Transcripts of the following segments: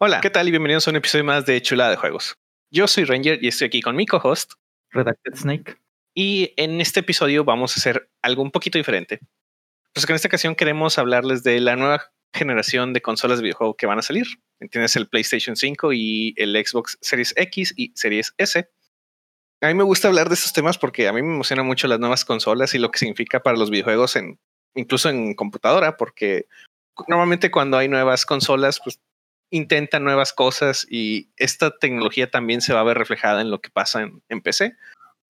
Hola, ¿qué tal? Y bienvenidos a un episodio más de Chulada de Juegos. Yo soy Ranger y estoy aquí con mi co-host, Redacted Snake. Y en este episodio vamos a hacer algo un poquito diferente. Pues que en esta ocasión queremos hablarles de la nueva generación de consolas de videojuego que van a salir. Tienes el PlayStation 5 y el Xbox Series X y Series S. A mí me gusta hablar de estos temas porque a mí me emociona mucho las nuevas consolas y lo que significa para los videojuegos en incluso en computadora, porque normalmente cuando hay nuevas consolas, pues intentan nuevas cosas y esta tecnología también se va a ver reflejada en lo que pasa en, PC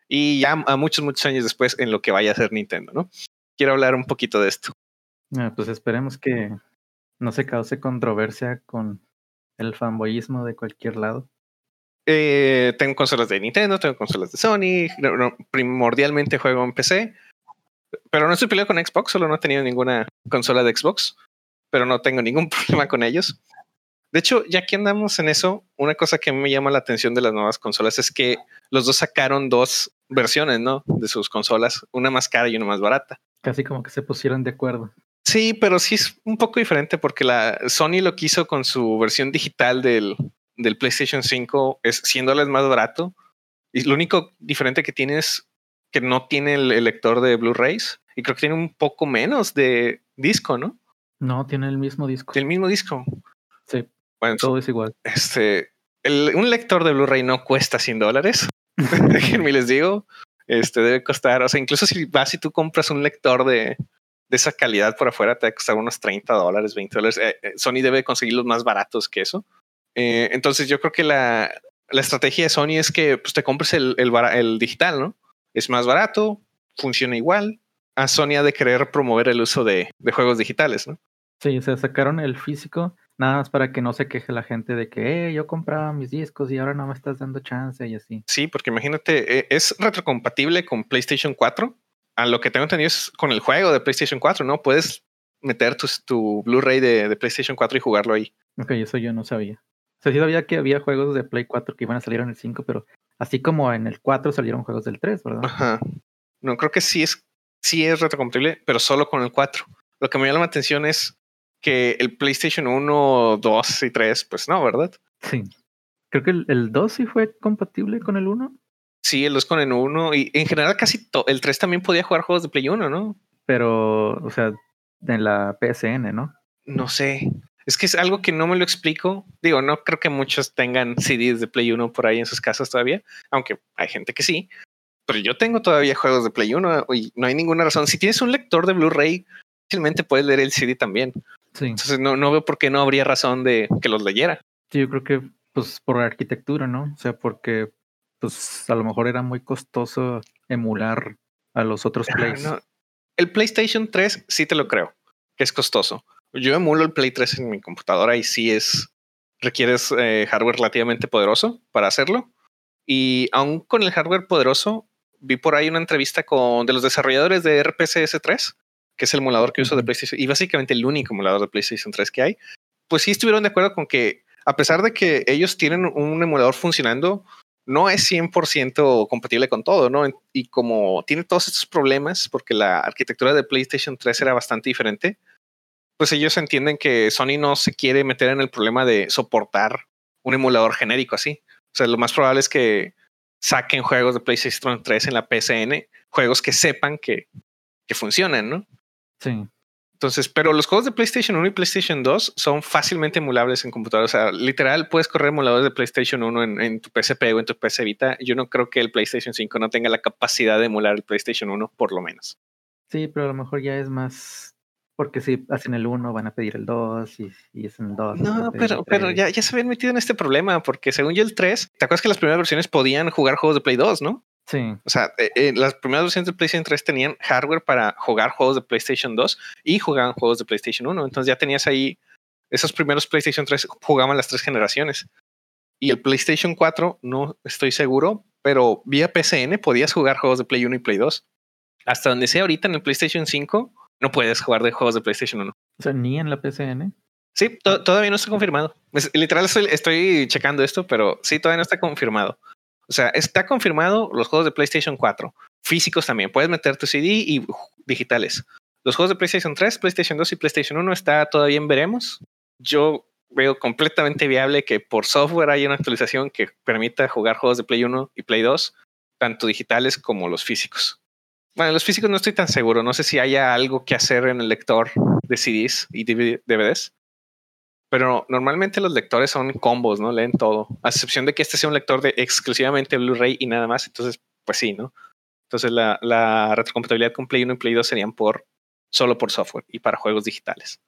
y ya a muchos, muchos años después en lo que vaya a hacer Nintendo, ¿no? Quiero hablar un poquito de esto. Ah, pues esperemos que no se cause controversia con el fanboyismo de cualquier lado. Eh, tengo consolas de Nintendo, tengo consolas de Sony, primordialmente juego en PC, pero no estoy peleado con Xbox, solo no he tenido ninguna consola de Xbox, pero no tengo ningún problema con ellos. De hecho, ya que andamos en eso, una cosa que me llama la atención de las nuevas consolas es que los dos sacaron dos versiones, ¿no? De sus consolas, una más cara y una más barata. Casi como que se pusieron de acuerdo. Sí, pero sí es un poco diferente porque la Sony lo quiso con su versión digital del, del PlayStation 5 es 100 dólares más barato. Y lo único diferente que tiene es que no tiene el, lector de Blu-rays y creo que tiene un poco menos de disco, ¿no? No, tiene el mismo disco. El mismo disco. Sí. Bueno, todo es igual. Este, un lector de Blu-ray no cuesta 100 dólares. Déjenme les digo. Este debe costar, o sea, incluso si vas y tú compras un lector de, de esa calidad por afuera, te va a costar unos 30 dólares, 20 dólares. Eh, eh, Sony debe conseguir los más baratos que eso. Eh, entonces, yo creo que la, la, estrategia de Sony es que pues, te compres el, el, el digital, ¿no? Es más barato, funciona igual. A Sony ha de querer promover el uso de, de juegos digitales, ¿no? Sí, se sacaron el físico Nada más para que no se queje la gente de que eh, yo compraba mis discos y ahora no me estás dando chance y así. Sí, porque imagínate, eh, es retrocompatible con PlayStation 4. A lo que tengo entendido es con el juego de PlayStation 4, ¿no? Puedes meter tu, tu Blu-ray de, PlayStation 4 y jugarlo ahí. Ok, eso yo no sabía. O sea, sí sabía que había juegos de Play 4 que iban a salir en el 5, pero así como en el 4 salieron juegos del 3, ¿verdad? Ajá. No, creo que sí es, sí es retrocompatible, pero solo con el 4. Lo que me llama la atención es que el PlayStation 1, 2 y 3, pues no, ¿verdad? Sí. Creo que el, 2 sí fue compatible con el 1. Sí, el 2 con el 1 y en general casi el 3 también podía jugar juegos de Play 1, ¿no? Pero, o sea, en la PSN, ¿no? No sé. Es que es algo que no me lo explico. Digo, no creo que muchos tengan CDs de Play 1 por ahí en sus casas todavía, aunque hay gente que sí. Pero yo tengo todavía juegos de Play 1 y no hay ninguna razón. Si tienes un lector de Blu-ray, fácilmente puedes leer el CD también. Entonces no, no veo por qué no habría razón de que los leyera. Sí, yo creo que pues por arquitectura, ¿no? O sea, porque pues a lo mejor era muy costoso emular a los otros plays. El PlayStation 3 sí te lo creo, que es costoso. Yo emulo el Play 3 en mi computadora y sí es, requieres eh, hardware relativamente poderoso para hacerlo. Y aún con el hardware poderoso, vi por ahí una entrevista con de los desarrolladores de RPCS 3 que es el emulador que uso de PlayStation y básicamente el único emulador de PlayStation 3 que hay, pues sí estuvieron de acuerdo con que a pesar de que ellos tienen un emulador funcionando, no es 100% compatible con todo, ¿no? Y como tiene todos estos problemas, porque la arquitectura de PlayStation 3 era bastante diferente, pues ellos entienden que Sony no se quiere meter en el problema de soportar un emulador genérico así. O sea, lo más probable es que saquen juegos de PlayStation 3 en la PSN, juegos que sepan que, que funcionan, ¿no? Sí. Entonces, pero los juegos de PlayStation 1 y PlayStation 2 son fácilmente emulables en computadora. O sea, literal, puedes correr emuladores de PlayStation 1 en, en, tu PSP o en tu PC Vita. Yo no creo que el PlayStation 5 no tenga la capacidad de emular el PlayStation 1, por lo menos. Sí, pero a lo mejor ya es más. Porque si hacen el 1, van a pedir el 2 y, y es el 2. No, pero, pero ya, ya se habían metido en este problema, porque según yo el 3, ¿te acuerdas que las primeras versiones podían jugar juegos de Play 2, no? Sí. O sea, eh, eh, las primeras versiones de PlayStation 3 tenían hardware para jugar juegos de PlayStation 2 y jugaban juegos de PlayStation 1. Entonces ya tenías ahí esos primeros PlayStation 3 jugaban las tres generaciones. Y el PlayStation 4, no estoy seguro, pero vía PCN podías jugar juegos de Play 1 y Play 2. Hasta donde sea ahorita en el PlayStation 5, no puedes jugar de juegos de PlayStation 1. O sea, ni en la PCN. Sí, todavía no está confirmado. literal estoy, checando esto, pero sí, todavía no está confirmado. O sea, está confirmado los juegos de PlayStation 4. Físicos también. Puedes meter tu CD y digitales. Los juegos de PlayStation 3, PlayStation 2 y PlayStation 1 está todavía en veremos. Yo veo completamente viable que por software haya una actualización que permita jugar juegos de Play 1 y Play 2, tanto digitales como los físicos. Bueno, los físicos no estoy tan seguro. No sé si haya algo que hacer en el lector de CDs y DVDs. Pero normalmente los lectores son combos, ¿no? Leen todo. A excepción de que este sea un lector de exclusivamente Blu-ray y nada más. Entonces, pues sí, ¿no? Entonces la, la retrocompatibilidad con Play 1 y Play 2 serían por solo por software y para juegos digitales.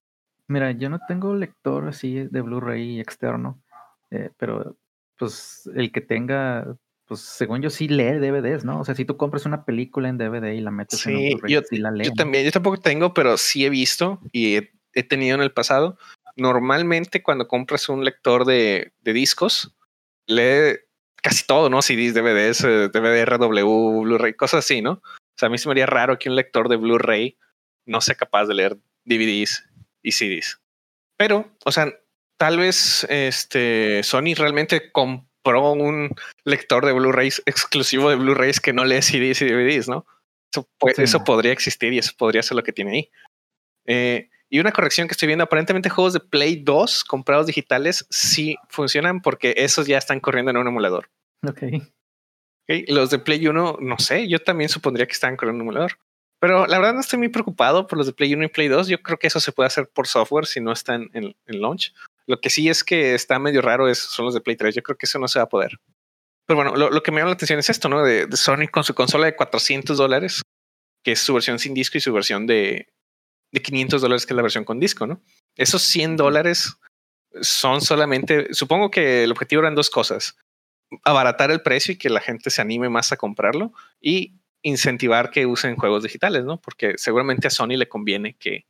Mira, yo no tengo lector así de Blu-ray externo, eh, pero pues el que tenga, pues según yo sí lee DVDs, ¿no? O sea, si tú compras una película en DVD y la metes en un Blu-ray, sí la lee. Yo también, yo tampoco tengo, pero sí he visto y he, tenido en el pasado. Normalmente cuando compras un lector de, de discos, lee casi todo, ¿no? CDs, DVDs, DVD, RW, Blu-ray, cosas así, ¿no? O sea, a mí se me haría raro que un lector de Blu-ray no sea capaz de leer DVDs y CDs. Pero, o sea, tal vez este Sony realmente compró un lector de Blu-rays exclusivo de Blu-rays que no lee CDs y DVDs, ¿no? Eso, podría existir y eso podría ser lo que tiene ahí. Eh, y una corrección que estoy viendo, aparentemente juegos de Play 2 comprados digitales sí funcionan porque esos ya están corriendo en un emulador. Ok. okay. Los de Play 1, no sé, yo también supondría que están corriendo en un emulador. Pero la verdad no estoy muy preocupado por los de Play 1 y Play 2. Yo creo que eso se puede hacer por software si no están en, en launch. Lo que sí es que está medio raro es, son los de Play 3. Yo creo que eso no se va a poder. Pero bueno, lo, que me llama la atención es esto, ¿no? De, Sony con su consola de 400 dólares, que es su versión sin disco y su versión de, de 500 dólares, que es la versión con disco, ¿no? Esos 100 dólares son solamente, supongo que el objetivo eran dos cosas. Abaratar el precio y que la gente se anime más a comprarlo y incentivar que usen juegos digitales, ¿no? Porque seguramente a Sony le conviene que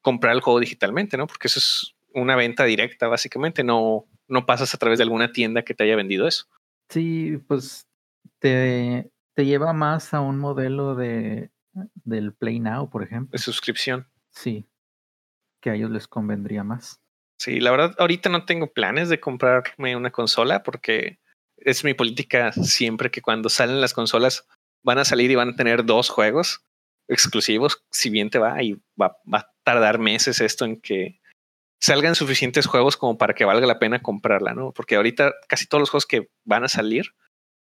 comprar el juego digitalmente, ¿no? Porque eso es una venta directa, básicamente. No, no pasas a través de alguna tienda que te haya vendido eso. Sí, pues te, te lleva más a un modelo de del Play Now, por ejemplo. De suscripción. Sí. Que a ellos les convendría más. Sí, la verdad, ahorita no tengo planes de comprarme una consola porque es mi política siempre que cuando salen las consolas van a salir y van a tener dos juegos exclusivos, si bien te va, y va, a tardar meses esto en que salgan suficientes juegos como para que valga la pena comprarla, ¿no? Porque ahorita casi todos los juegos que van a salir,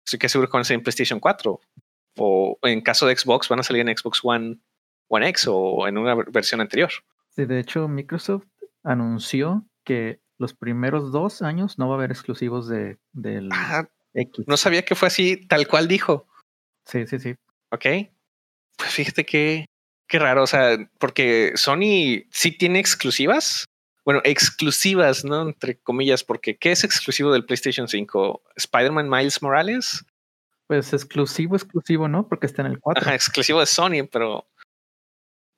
estoy que seguro que van a en PlayStation 4, o en caso de Xbox van a salir en Xbox One, One X o en una versión anterior. Sí, de hecho, Microsoft anunció que los primeros dos años no va a haber exclusivos de, del ah, X. No sabía que fue así, tal cual dijo. Sí, sí, sí. Ok. Pues fíjate que qué raro, o sea, porque Sony sí tiene exclusivas. Bueno, exclusivas, ¿no? Entre comillas, porque ¿qué es exclusivo del PlayStation 5? ¿Spider-Man Miles Morales? Pues exclusivo, exclusivo, ¿no? Porque está en el 4. Ajá, exclusivo de Sony, pero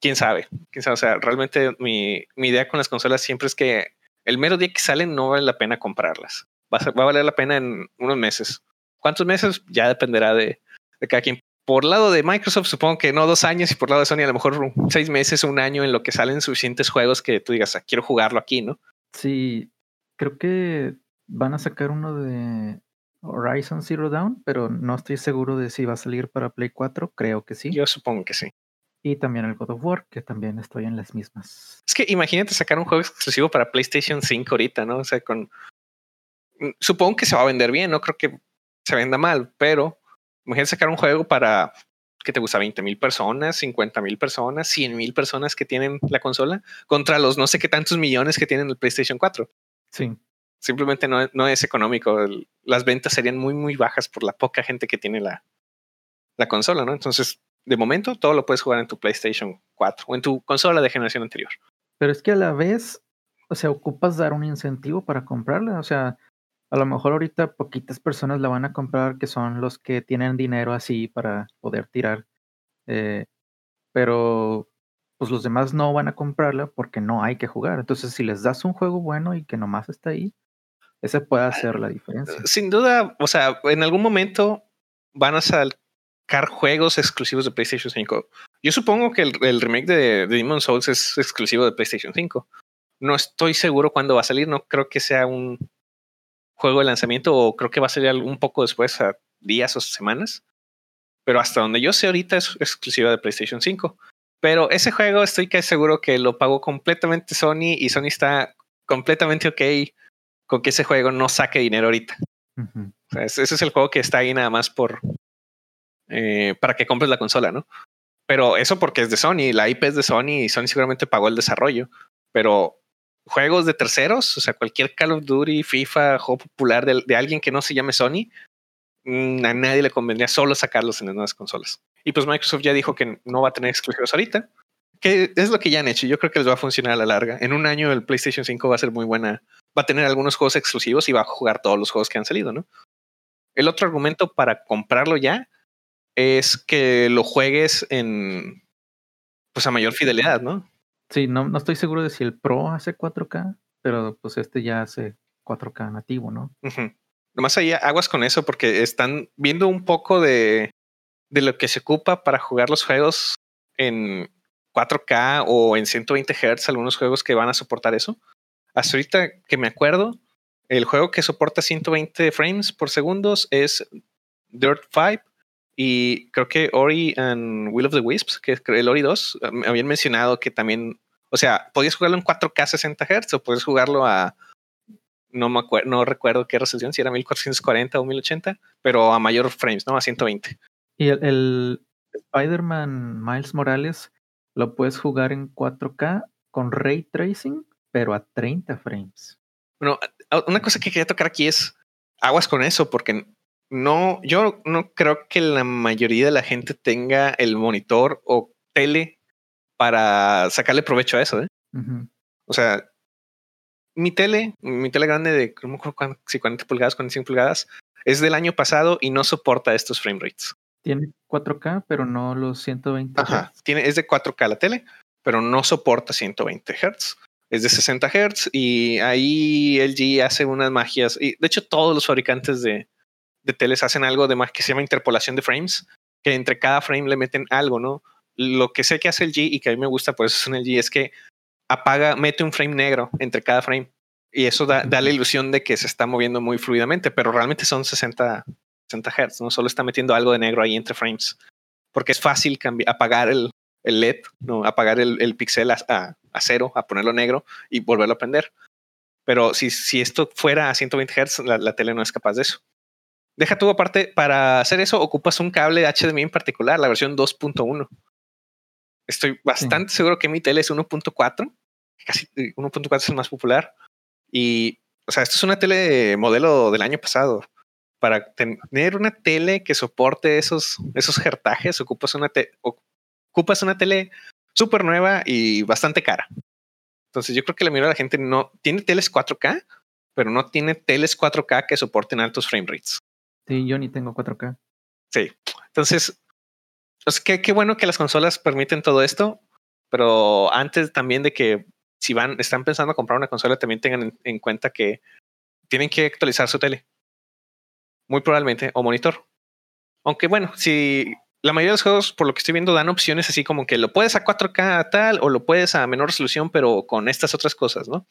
quién sabe. Quién sabe. O sea, realmente mi, mi idea con las consolas siempre es que el mero día que salen no vale la pena comprarlas. Va a, va a valer la pena en unos meses. ¿Cuántos meses? Ya dependerá de, de cada quien. Por lado de Microsoft, supongo que no dos años, y por lado de Sony, a lo mejor seis meses, un año en lo que salen suficientes juegos que tú digas, ah, quiero jugarlo aquí, ¿no? Sí, creo que van a sacar uno de Horizon Zero Dawn, pero no estoy seguro de si va a salir para Play 4. Creo que sí. Yo supongo que sí. Y también el God of War, que también estoy en las mismas. Es que imagínate sacar un juego exclusivo para PlayStation 5 ahorita, ¿no? O sea, con. Mm, supongo que se va a vender bien, no creo que se venda mal, pero Imagínate sacar un juego para que te gusta 20 mil personas, 50 mil personas, 100 mil personas que tienen la consola contra los no sé qué tantos millones que tienen el PlayStation 4. Sí. Simplemente no, no es económico. Las ventas serían muy, muy bajas por la poca gente que tiene la, la consola, ¿no? Entonces, de momento, todo lo puedes jugar en tu PlayStation 4 o en tu consola de generación anterior. Pero es que a la vez, o sea, ocupas dar un incentivo para comprarla. O sea, a lo mejor ahorita poquitas personas la van a comprar que son los que tienen dinero así para poder tirar. Eh, pero pues los demás no van a comprarla porque no hay que jugar. Entonces, si les das un juego bueno y que nomás está ahí, ese puede hacer la diferencia. Sin duda, o sea, en algún momento van a sacar juegos exclusivos de PlayStation 5. Yo supongo que el, remake de, de Demon Souls es exclusivo de PlayStation 5. No estoy seguro cuándo va a salir, no creo que sea un, juego de lanzamiento o creo que va a salir un poco después, a días o semanas. Pero hasta donde yo sé ahorita es exclusiva de PlayStation 5. Pero ese juego estoy casi seguro que lo pagó completamente Sony y Sony está completamente ok con que ese juego no saque dinero ahorita. ese es el juego que está ahí nada más por eh, para que compres la consola, ¿no? Pero eso porque es de Sony, la IP es de Sony y Sony seguramente pagó el desarrollo. Pero juegos de terceros, o sea, cualquier Call of Duty, FIFA, juego popular de, alguien que no se llame Sony, mm, a nadie le convendría solo sacarlos en las nuevas consolas. Y pues Microsoft ya dijo que no va a tener exclusivos ahorita, que es lo que ya han hecho. Yo creo que les va a funcionar a la larga. En un año el PlayStation 5 va a ser muy buena, va a tener algunos juegos exclusivos y va a jugar todos los juegos que han salido, ¿no? El otro argumento para comprarlo ya es que lo juegues en pues a mayor fidelidad, ¿no? Sí, no, no estoy seguro de si el Pro hace 4K, pero pues este ya hace 4K nativo, ¿no? Nomás ahí aguas con eso porque están viendo un poco de, de lo que se ocupa para jugar los juegos en 4K o en 120 Hz, algunos juegos que van a soportar eso. Hasta ahorita que me acuerdo, el juego que soporta 120 frames por segundos es Dirt 5 y creo que Ori and Will of the Wisps, que es el Ori 2, eh, me habían mencionado que también, o sea, podías jugarlo en 4K 60 Hz o puedes jugarlo a, no me acuerdo, no recuerdo qué resolución, si era 1440 o 1080, pero a mayor frames, ¿no? A 120. Y el, el Spider-Man Miles Morales lo puedes jugar en 4K con ray tracing, pero a 30 frames. Bueno, una cosa que quería tocar aquí es aguas con eso, porque no, yo no creo que la mayoría de la gente tenga el monitor o tele para sacarle provecho a eso. ¿eh? O sea, mi tele, mi tele grande de ¿cómo, si 40 pulgadas, 45 pulgadas, es del año pasado y no soporta estos frame rates. Tiene 4K, pero no los 120 Ajá, tiene, es de 4K la tele, pero no soporta 120 Hz. Es de 60 Hz y ahí LG hace unas magias. Y de hecho, todos los fabricantes de, de teles hacen algo de más que se llama interpolación de frames, que entre cada frame le meten algo, ¿no? Lo que sé que hace el G y que a mí me gusta, por eso es en el G, es que apaga, mete un frame negro entre cada frame. Y eso da, da la ilusión de que se está moviendo muy fluidamente, pero realmente son 60, 60 Hz, ¿no? Solo está metiendo algo de negro ahí entre frames. Porque es fácil apagar el, el, LED, ¿no? Apagar el, el pixel a, cero, a ponerlo negro y volverlo a prender. Pero si, si esto fuera a 120 Hz, la, la tele no es capaz de eso. Deja tú aparte, para hacer eso ocupas un cable HDMI en particular, la versión 2.1. Estoy bastante seguro que mi tele es 1.4, casi 1.4 eh, es el más popular. Y, o sea, esto es una tele modelo del año pasado. Para tener una tele que soporte esos, esos ocupas una, ocupas una tele súper nueva y bastante cara. Entonces yo creo que la mayoría de la gente no tiene teles 4K, pero no tiene teles 4K que soporten altos frame rates. Sí, yo ni tengo 4K. Sí. Entonces, pues qué, qué bueno que las consolas permiten todo esto, pero antes también de que si van, están pensando a comprar una consola, también tengan en, cuenta que tienen que actualizar su tele. Muy probablemente, o monitor. Aunque bueno, si la mayoría de los juegos, por lo que estoy viendo, dan opciones así como que lo puedes a 4K tal o lo puedes a menor resolución, pero con estas otras cosas, ¿no?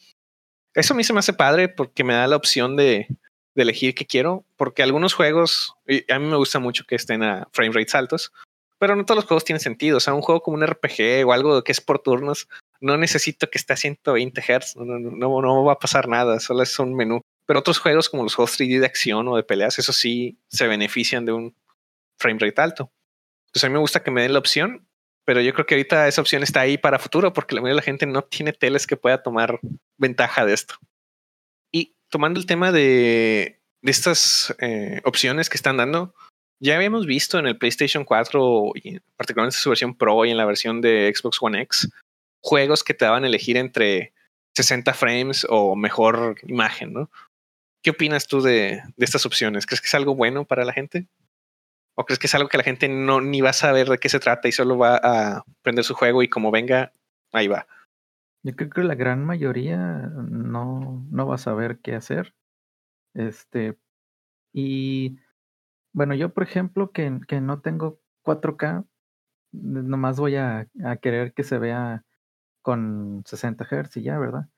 Eso a mí se me hace padre porque me da la opción de, elegir qué quiero, porque algunos juegos, y a mí me gusta mucho que estén a frame rates altos, pero no todos los juegos tienen sentido. O sea, un juego como un RPG o algo que es por turnos, no necesito que esté a 120 Hz, no, no, no, va a pasar nada, solo es un menú. Pero otros juegos como los juegos 3D de acción o de peleas, eso sí se benefician de un frame rate alto. Entonces a mí me gusta que me den la opción, pero yo creo que ahorita esa opción está ahí para futuro porque la mayoría de la gente no tiene teles que pueda tomar ventaja de esto tomando el tema de, estas eh, opciones que están dando, ya habíamos visto en el PlayStation 4, y particularmente en su versión Pro y en la versión de Xbox One X, juegos que te daban a elegir entre 60 frames o mejor imagen, ¿no? ¿Qué opinas tú de, de, estas opciones? ¿Crees que es algo bueno para la gente? ¿O crees que es algo que la gente no ni va a saber de qué se trata y solo va a prender su juego y como venga, ahí va? Yo creo que la gran mayoría no, no va a saber qué hacer. Este, y bueno, yo por ejemplo que, que no tengo 4K, nomás voy a, querer que se vea con 60 Hz y ya, ¿verdad?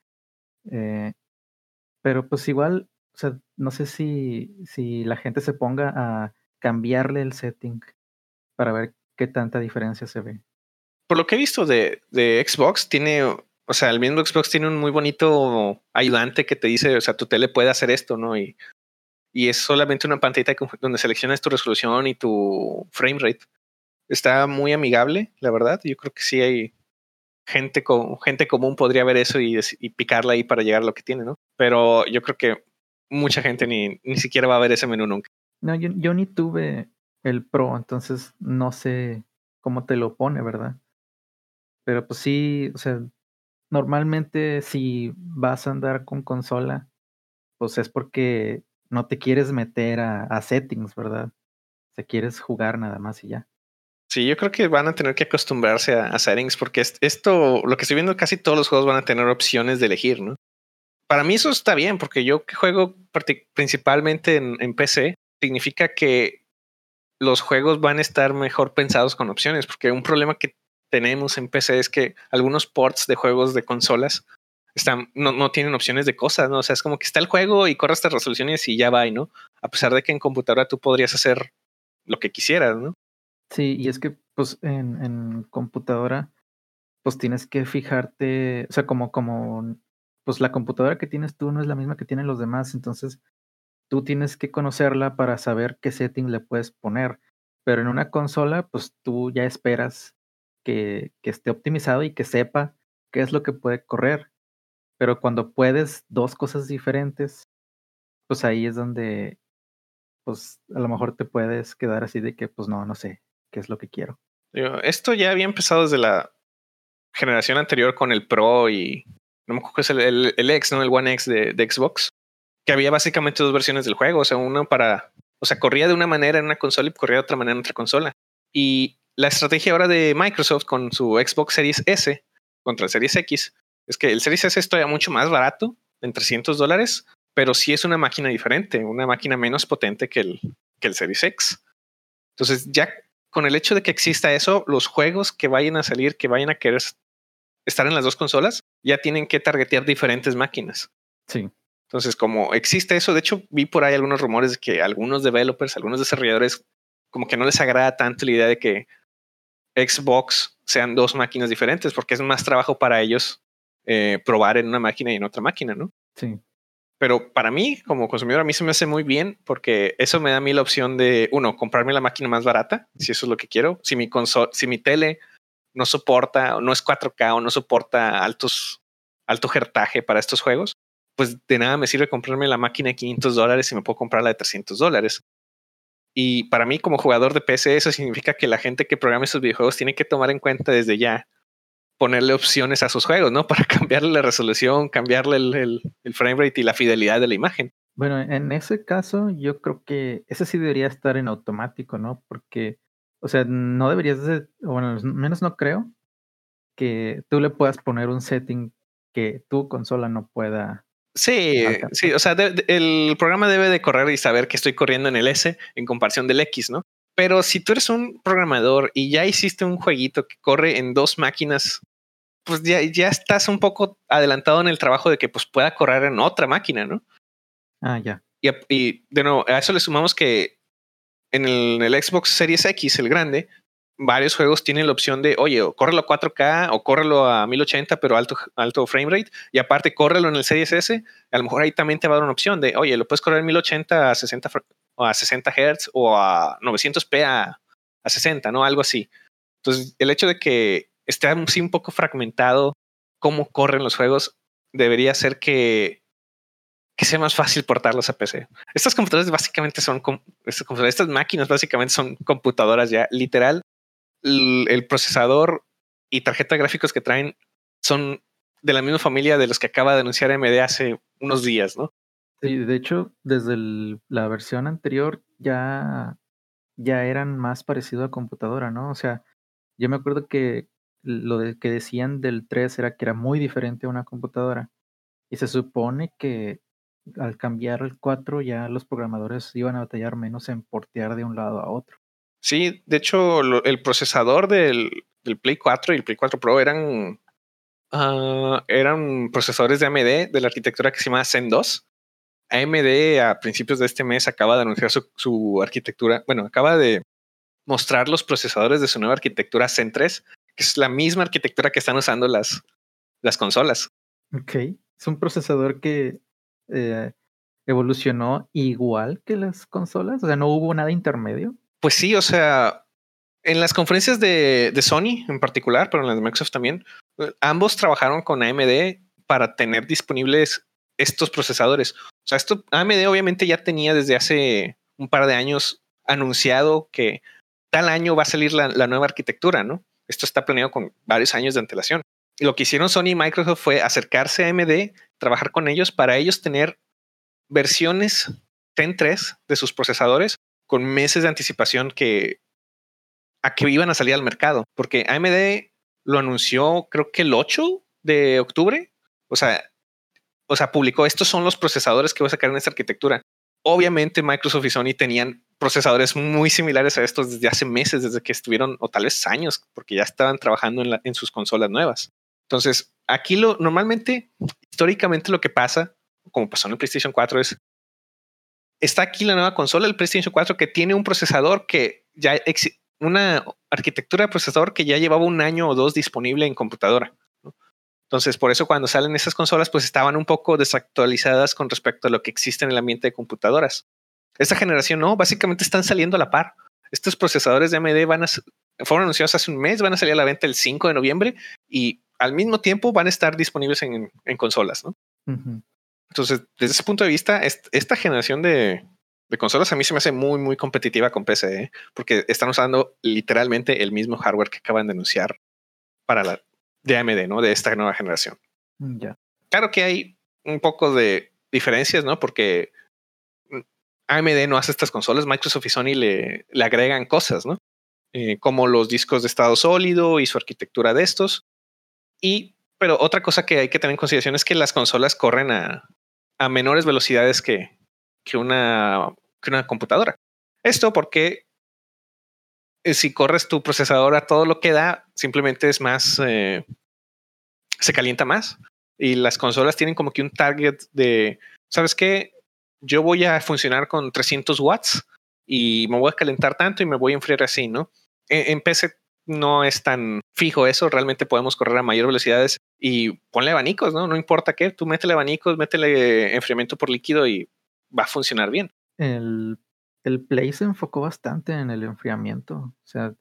Eh, pero pues igual, no sé si, si la gente se ponga a cambiarle el setting para ver qué tanta diferencia se ve. Por lo que he visto de, de Xbox, tiene o sea, el mismo Xbox tiene un muy bonito ayudante que te dice, o sea, tu tele puede hacer esto, ¿no? Y, y es solamente una pantalla donde seleccionas tu resolución y tu frame rate. Está muy amigable, la verdad. Yo creo que sí hay gente, con, gente común podría ver eso y, y picarla ahí para llegar a lo que tiene, ¿no? Pero yo creo que mucha gente ni, ni siquiera va a ver ese menú nunca. No, yo, yo ni tuve el Pro, entonces no sé cómo te lo pone, ¿verdad? Pero pues sí, o sea, normalmente si vas a andar con consola, pues es porque no te quieres meter a, settings, ¿verdad? O quieres jugar nada más y ya. Sí, yo creo que van a tener que acostumbrarse a, settings porque esto, lo que estoy viendo, casi todos los juegos van a tener opciones de elegir, ¿no? Para mí eso está bien porque yo que juego principalmente en, en PC, significa que los juegos van a estar mejor pensados con opciones, porque un problema que tenemos en PC es que algunos ports de juegos de consolas están, no, no, tienen opciones de cosas, ¿no? O sea, es como que está el juego y corre estas resoluciones y ya va, ¿no? A pesar de que en computadora tú podrías hacer lo que quisieras, ¿no? Sí, y es que pues en, en computadora pues tienes que fijarte, o sea, como, como, pues la computadora que tienes tú no es la misma que tienen los demás, entonces tú tienes que conocerla para saber qué setting le puedes poner. Pero en una consola, pues tú ya esperas que, que esté optimizado y que sepa qué es lo que puede correr. Pero cuando puedes dos cosas diferentes, pues ahí es donde, pues a lo mejor te puedes quedar así de que, pues no, no sé qué es lo que quiero. Esto ya había empezado desde la generación anterior con el Pro y no me acuerdo es el, el, X, ¿no? El One X de, de, Xbox, que había básicamente dos versiones del juego, o sea, una para, o sea, corría de una manera en una consola y corría de otra manera en otra consola. Y la estrategia ahora de Microsoft con su Xbox Series S contra el Series X es que el Series S es todavía mucho más barato, en 300 dólares, pero sí es una máquina diferente, una máquina menos potente que el, que el Series X. Entonces, ya con el hecho de que exista eso, los juegos que vayan a salir, que vayan a querer estar en las dos consolas, ya tienen que targetear diferentes máquinas. Sí. Entonces, como existe eso, de hecho, vi por ahí algunos rumores de que algunos developers, algunos desarrolladores, como que no les agrada tanto la idea de que Xbox sean dos máquinas diferentes, porque es más trabajo para ellos eh, probar en una máquina y en otra máquina, ¿no? Sí. Pero para mí, como consumidor, a mí se me hace muy bien porque eso me da a mí la opción de, uno, comprarme la máquina más barata, si eso es lo que quiero. Si mi console, si mi tele no soporta, no es 4K o no soporta altos, alto jertaje para estos juegos, pues de nada me sirve comprarme la máquina de 500 dólares y me puedo comprar la de 300 dólares. Y para mí, como jugador de PC, eso significa que la gente que programa esos videojuegos tiene que tomar en cuenta desde ya ponerle opciones a sus juegos, ¿no? Para cambiarle la resolución, cambiarle el, el, frame rate y la fidelidad de la imagen. Bueno, en ese caso, yo creo que ese sí debería estar en automático, ¿no? Porque, o sea, no deberías de, bueno, al menos no creo que tú le puedas poner un setting que tu consola no pueda. Sí, sí, o sea, el programa debe de correr y saber que estoy corriendo en el S en comparación del X, ¿no? Pero si tú eres un programador y ya hiciste un jueguito que corre en dos máquinas, pues ya, ya estás un poco adelantado en el trabajo de que pues pueda correr en otra máquina, ¿no? Ah, ya. Y, de nuevo, a eso le sumamos que en el, Xbox Series X, el grande, varios juegos tienen la opción de, oye, o córrelo a 4K o córrelo a 1080, pero alto, alto frame rate. Y aparte, córrelo en el Series S. A lo mejor ahí también te va a dar una opción de, oye, lo puedes correr en 1080 a 60 a 60 Hz o a 900p a, 60, ¿no? Algo así. Entonces, el hecho de que esté así un poco fragmentado cómo corren los juegos debería ser que, que sea más fácil portarlos a PC. Estas computadoras básicamente son, estas máquinas básicamente son computadoras ya, literal. El, procesador y tarjeta gráficos que traen son de la misma familia de los que acaba de anunciar AMD hace unos días, ¿no? Sí, de hecho, desde la versión anterior ya, ya eran más parecido a computadora, ¿no? O sea, yo me acuerdo que lo que decían del 3 era que era muy diferente a una computadora. Y se supone que al cambiar el 4 ya los programadores iban a batallar menos en portear de un lado a otro. Sí, de hecho, el procesador del, Play 4 y el Play 4 Pro eran, uh, eran procesadores de AMD de la arquitectura que se llama Zen 2 AMD a principios de este mes acaba de anunciar su, arquitectura, bueno, acaba de mostrar los procesadores de su nueva arquitectura Zen 3, que es la misma arquitectura que están usando las, las consolas. Ok. Es un procesador que eh, evolucionó igual que las consolas. O sea, no hubo nada intermedio. Pues sí, o sea, en las conferencias de, Sony en particular, pero en las de Microsoft también, eh, ambos trabajaron con AMD para tener disponibles estos procesadores. O sea, esto AMD obviamente ya tenía desde hace un par de años anunciado que tal año va a salir la, la, nueva arquitectura, ¿no? Esto está planeado con varios años de antelación. Lo que hicieron Sony y Microsoft fue acercarse a AMD, trabajar con ellos para ellos tener versiones Zen 3 de sus procesadores con meses de anticipación que a que iban a salir al mercado, porque AMD lo anunció creo que el 8 de octubre, o sea, o sea, publicó estos son los procesadores que voy a sacar en esta arquitectura. Obviamente Microsoft y Sony tenían procesadores muy similares a estos desde hace meses, desde que estuvieron, o tal vez años, porque ya estaban trabajando en, en sus consolas nuevas. Entonces, aquí lo normalmente, históricamente lo que pasa, como pasó en el PlayStation 4, es está aquí la nueva consola, el PlayStation 4, que tiene un procesador que ya una arquitectura de procesador que ya llevaba un año o dos disponible en computadora. Entonces, por eso cuando salen esas consolas, pues estaban un poco desactualizadas con respecto a lo que existe en el ambiente de computadoras. Esta generación no, básicamente están saliendo a la par. Estos procesadores de AMD van a, fueron anunciados hace un mes, van a salir a la venta el 5 de noviembre y al mismo tiempo van a estar disponibles en, consolas, ¿no? Entonces, desde ese punto de vista, esta generación de, de, consolas a mí se me hace muy, muy competitiva con PC, ¿eh? porque están usando literalmente el mismo hardware que acaban de anunciar para la de AMD, ¿no? De esta nueva generación. Mm, ya. Claro que hay un poco de diferencias, ¿no? Porque AMD no hace estas consolas, Microsoft y Sony le, le agregan cosas, ¿no? Eh, como los discos de estado sólido y su arquitectura de estos. Y, pero otra cosa que hay que tener en consideración es que las consolas corren a, a menores velocidades que, que, una, que una computadora. Esto porque eh, si corres tu procesador a todo lo que da, simplemente es más, eh, se calienta más. Y las consolas tienen como que un target de, ¿sabes qué? Yo voy a funcionar con 300 watts y me voy a calentar tanto y me voy a enfriar así, ¿no? En, en PC no es tan fijo eso, realmente podemos correr a mayor velocidades y ponle abanicos, ¿no? No importa qué, tú métele abanicos, métele enfriamiento por líquido y va a funcionar bien. El el Play se enfocó bastante en el enfriamiento. O sea,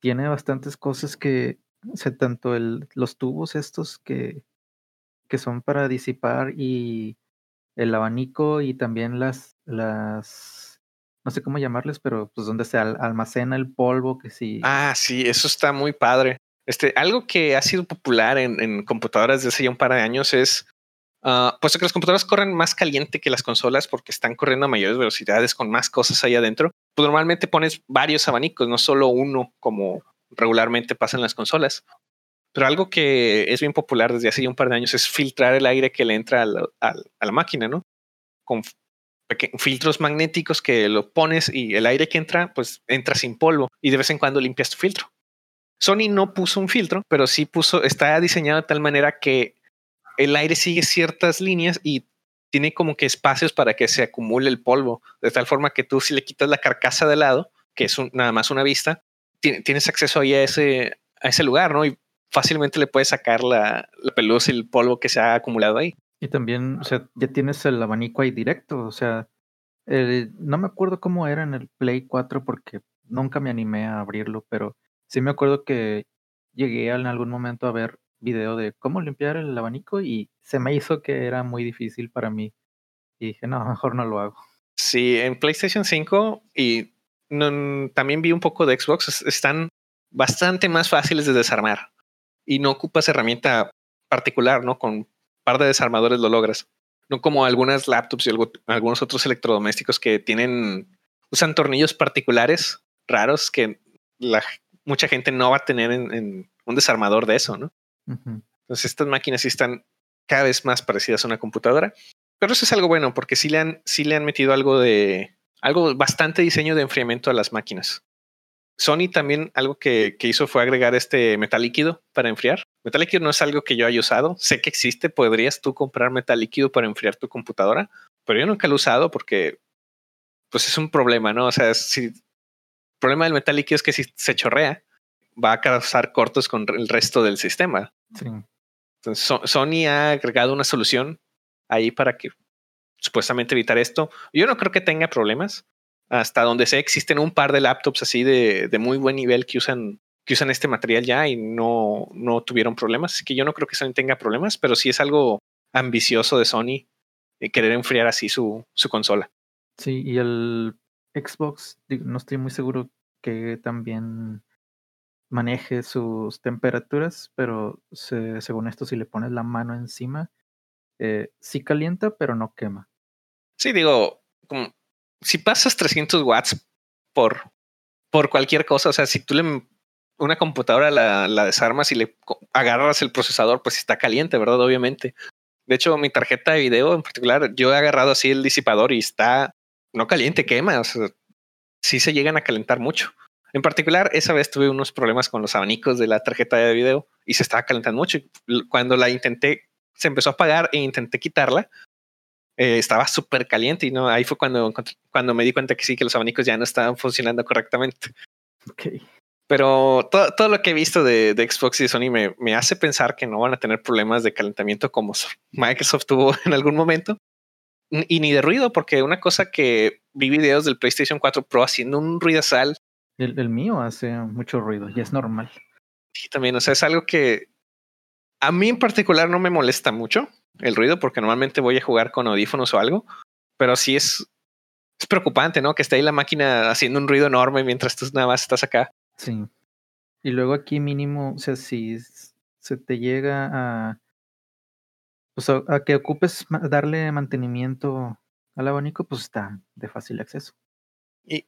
tiene bastantes cosas que, o sea, tanto el, los tubos estos que, que son para disipar y el abanico y también las, las, no sé cómo llamarles, pero pues donde se almacena el polvo que sí. Ah, sí, eso está muy padre. Este, algo que ha sido popular en, computadoras desde hace ya un par de años es Uh, puesto que las computadoras corren más caliente que las consolas porque están corriendo a mayores velocidades con más cosas ahí adentro, pues normalmente pones varios abanicos, no solo uno como regularmente pasa en las consolas. Pero algo que es bien popular desde hace ya un par de años es filtrar el aire que le entra al, al, a la máquina, ¿no? Con filtros magnéticos que lo pones y el aire que entra, pues entra sin polvo y de vez en cuando limpias tu filtro. Sony no puso un filtro, pero sí puso, está diseñado de tal manera que el aire sigue ciertas líneas y tiene como que espacios para que se acumule el polvo, de tal forma que tú si le quitas la carcasa de lado, que es nada más una vista, tienes acceso ahí a ese, a ese lugar, ¿no? Y fácilmente le puedes sacar la, la pelusa y el polvo que se ha acumulado ahí. Y también, o sea, ya tienes el abanico ahí directo, o sea, no me acuerdo cómo era en el Play 4 porque nunca me animé a abrirlo, pero sí me acuerdo que llegué en algún momento a ver video de cómo limpiar el abanico y se me hizo que era muy difícil para mí. Y dije, no, mejor no lo hago. Sí, en PlayStation 5 y también vi un poco de Xbox, están bastante más fáciles de desarmar y no ocupas herramienta particular, ¿no? Con par de desarmadores lo logras. No como algunas laptops y algunos otros electrodomésticos que tienen, usan tornillos particulares raros que la, mucha gente no va a tener en un desarmador de eso, ¿no? Entonces estas máquinas sí están cada vez más parecidas a una computadora. Pero eso es algo bueno porque sí le han, sí le han metido algo de algo bastante diseño de enfriamiento a las máquinas. Sony también algo que, que, hizo fue agregar este metal líquido para enfriar. Metal líquido no es algo que yo haya usado. Sé que existe. Podrías tú comprar metal líquido para enfriar tu computadora, pero yo nunca lo he usado porque pues es un problema, ¿no? O sea, si problema del metal líquido es que si se chorrea, va a causar cortos con el resto del sistema. Sí. Entonces, Sony ha agregado una solución ahí para que supuestamente evitar esto. Yo no creo que tenga problemas. Hasta donde sé, existen un par de laptops así de, de muy buen nivel que usan, que usan este material ya y no, no tuvieron problemas. Así que yo no creo que Sony tenga problemas, pero sí es algo ambicioso de Sony eh, querer enfriar así su, su consola. Sí, y el Xbox, no estoy muy seguro que también maneje sus temperaturas, pero según esto, si le pones la mano encima, eh, sí calienta, pero no quema. Sí, digo, como, si pasas 300 watts por, por cualquier cosa, o sea, si tú le una computadora la, la desarmas y le agarras el procesador, pues está caliente, ¿verdad? Obviamente. De hecho, mi tarjeta de video en particular, yo he agarrado así el disipador y está no caliente, quema. O sea, sí se llegan a calentar mucho. En particular, esa vez tuve unos problemas con los abanicos de la tarjeta de video y se estaba calentando mucho. Cuando la intenté, se empezó a apagar e intenté quitarla. Eh, estaba súper caliente y no, ahí fue cuando, cuando me di cuenta que sí, que los abanicos ya no estaban funcionando correctamente. Okay. Pero todo, todo, lo que he visto de, de Xbox y de Sony me, me, hace pensar que no van a tener problemas de calentamiento como Microsoft tuvo en algún momento. Y ni de ruido, porque una cosa que vi videos del PlayStation 4 Pro haciendo un ruido sal. El, el mío hace mucho ruido y es normal. Sí, también, o sea, es algo que a mí en particular no me molesta mucho el ruido, porque normalmente voy a jugar con audífonos o algo, pero sí es, es preocupante, ¿no? Que esté ahí la máquina haciendo un ruido enorme mientras tú nada más estás acá. Sí. Y luego aquí mínimo, o sea, si se te llega a, pues a, que ocupes darle mantenimiento al abanico, pues está de fácil acceso. Y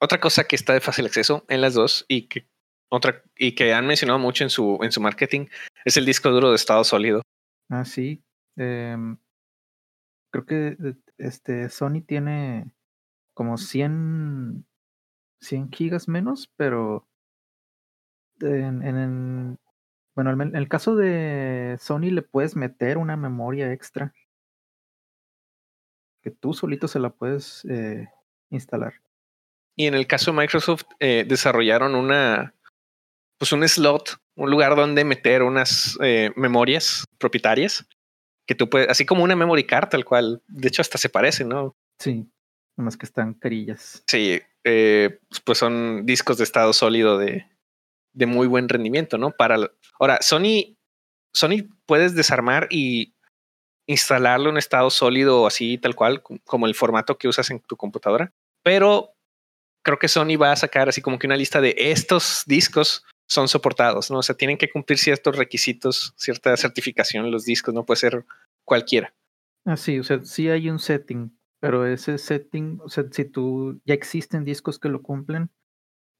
otra cosa que está de fácil acceso en las dos y que otra y que han mencionado mucho en su en su marketing es el disco duro de estado sólido. Ah, sí. Eh, creo que este Sony tiene como 100 100 gigas menos, pero en, en, bueno, en el caso de Sony le puedes meter una memoria extra que tú solito se la puedes eh, instalar. Y en el caso de Microsoft eh, desarrollaron una, pues un slot, un lugar donde meter unas eh, memorias propietarias que tú puedes, así como una memory card, tal cual, de hecho hasta se parece, ¿no? Sí, más que están carillas. Sí, pues son discos de estado sólido de, de muy buen rendimiento, ¿no? Para ahora, Sony, Sony puedes desarmar y instalarlo en estado sólido así tal cual, como el formato que usas en tu computadora, pero creo que Sony va a sacar así como que una lista de estos discos son soportados, ¿no? O sea, tienen que cumplir ciertos requisitos, cierta certificación los discos, no puede ser cualquiera. Ah, sí, o sea, sí hay un setting pero ese setting, o sea, si tú ya existen discos que lo cumplen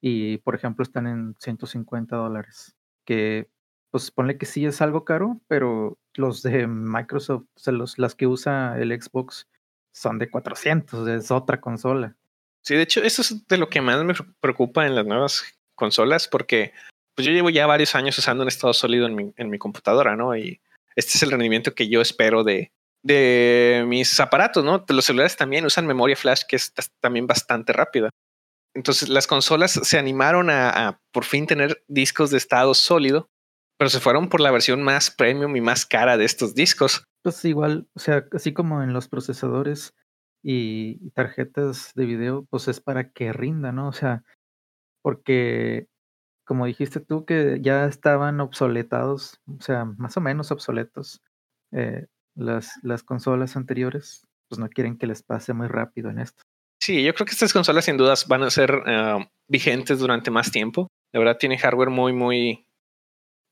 y, por ejemplo, están en 150 dólares, que pues ponle que sí es algo caro, pero los de Microsoft, o sea, los, las que usa el Xbox son de 400, es otra consola. Sí, de hecho, eso es de lo que más me preocupa en las nuevas consolas, porque pues yo llevo ya varios años usando un estado sólido en mi, en mi computadora, ¿no? Y este es el rendimiento que yo espero de, de mis aparatos, ¿no? Los celulares también usan memoria flash que es también bastante rápida. Entonces las consolas se animaron a, por fin tener discos de estado sólido, pero se fueron por la versión más premium y más cara de estos discos. Pues igual, o sea, así como en los procesadores y tarjetas de video, pues es para que rinda, ¿no? O sea, porque como dijiste tú que ya estaban obsoletados, o sea, más o menos obsoletos, eh, las, las consolas anteriores, pues no quieren que les pase muy rápido en esto. Sí, yo creo que estas consolas sin dudas van a ser uh, vigentes durante más tiempo. De verdad tiene hardware muy, muy,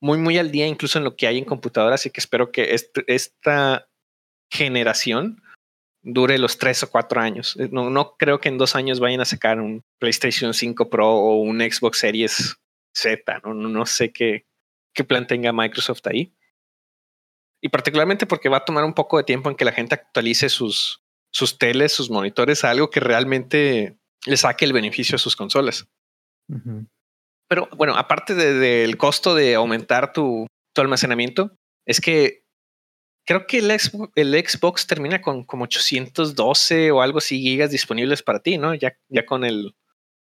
muy, muy al día, incluso en lo que hay en computadoras, así que espero que esta generación dure los tres o cuatro años. Eh, no, creo que en dos años vayan a sacar un PlayStation 5 Pro o un Xbox Series Z. No, sé qué plan tenga Microsoft ahí y particularmente porque va a tomar un poco de tiempo en que la gente actualice sus, sus teles, sus monitores a algo que realmente le saque el beneficio a sus consolas. Pero bueno, aparte del costo de aumentar tu, tu, almacenamiento, es que creo que el Xbox, el Xbox, termina con como 812 o algo así gigas disponibles para ti, ¿no? Ya, ya con el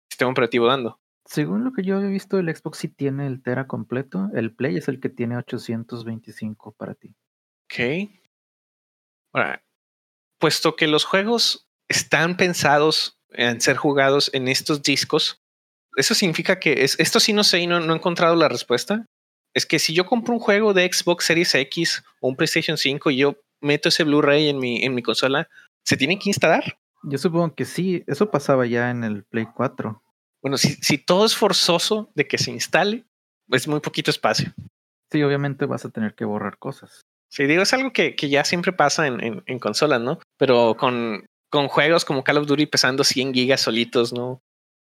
sistema operativo dando. Según lo que yo he visto, el Xbox sí tiene el Tera completo. El Play es el que tiene 825 para ti. Ok. Ahora, puesto que los juegos están pensados en ser jugados en estos discos, eso significa que es, esto sí no sé y no, no he encontrado la respuesta. Es que si yo compro un juego de Xbox Series X o un PlayStation 5 y yo meto ese Blu-ray en mi, en mi consola, ¿se tiene que instalar? Yo supongo que sí, eso pasaba ya en el Play 4. Bueno, si, si todo es forzoso de que se instale, es muy poquito espacio. Sí, obviamente vas a tener que borrar cosas. Sí, digo, es algo que, que ya siempre pasa en, en, en, consolas, ¿no? Pero con, con juegos como Call of Duty pesando 100 gigas solitos, ¿no?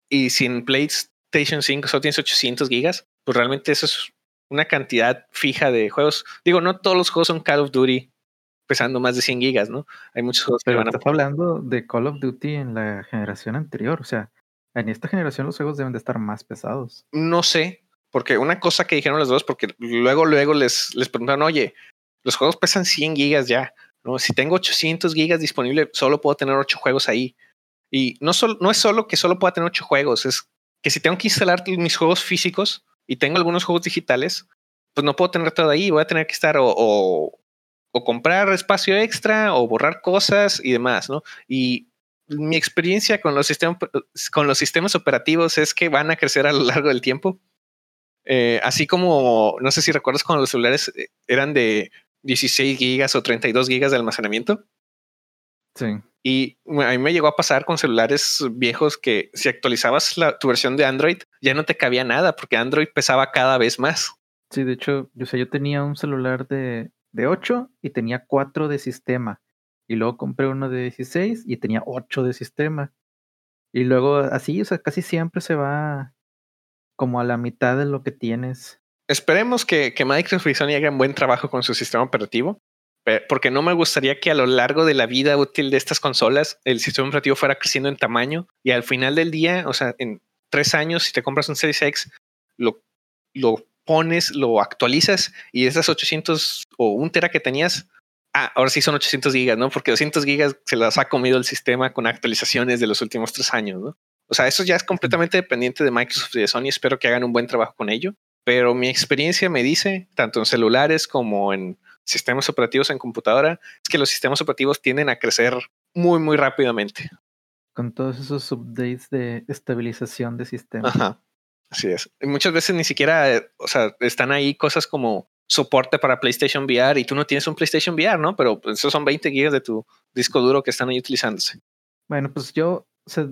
Y si en PlayStation 5 solo tienes 800 gigas, pues realmente eso es una cantidad fija de juegos. Digo, no todos los juegos son Call of Duty pesando más de 100 gigas, ¿no? Hay muchos juegos Pero que van estás hablando de Call of Duty en la generación anterior, o sea, en esta generación los juegos deben de estar más pesados. No sé, porque una cosa que dijeron los dos, porque luego, luego les, les preguntaron, oye, los juegos pesan 100 gigas ya, ¿no? Si tengo 800 gigas disponible, solo puedo tener 8 juegos ahí. Y no, solo, no es solo que solo pueda tener 8 juegos, es que si tengo que instalar mis juegos físicos y tengo algunos juegos digitales, pues no puedo tener todo ahí, voy a tener que estar o, comprar espacio extra o borrar cosas y demás, ¿no? Y mi experiencia con los, sistemas, con los sistemas operativos es que van a crecer a lo largo del tiempo. Eh, así como, no sé si recuerdas cuando los celulares eh, eran de 16 gigas o 32 gigas de almacenamiento. Sí. Y a mí me llegó a pasar con celulares viejos que si actualizabas la, tu versión de Android ya no te cabía nada porque Android pesaba cada vez más. Sí, de hecho, yo, sé, yo tenía un celular de, de 8 y tenía 4 de sistema. Y luego compré uno de 16 y tenía 8 de sistema. Y luego así, o sea, casi siempre se va como a la mitad de lo que tienes. Esperemos que, Microsoft y Sony hagan buen trabajo con su sistema operativo, porque no me gustaría que a lo largo de la vida útil de estas consolas el sistema operativo fuera creciendo en tamaño y al final del día, o sea, en tres años, si te compras un Series X, lo, lo pones, lo actualizas y esas 800 o un tera que tenías, ah, ahora sí son 800 gigas, ¿no? Porque 200 gigas se las ha comido el sistema con actualizaciones de los últimos tres años, ¿no? O sea, eso ya es completamente dependiente de Microsoft y Sony. Espero que hagan un buen trabajo con ello. Pero mi experiencia me dice, tanto en celulares como en sistemas operativos en computadora, es que los sistemas operativos tienden a crecer muy, muy rápidamente. Con todos esos updates de estabilización de sistemas. Ajá. Así es. Y muchas veces ni siquiera, o sea, están ahí cosas como soporte para PlayStation VR y tú no tienes un PlayStation VR, ¿no? Pero pues, esos son 20 gigas de tu disco duro que están ahí utilizándose. Bueno, pues yo, o sea,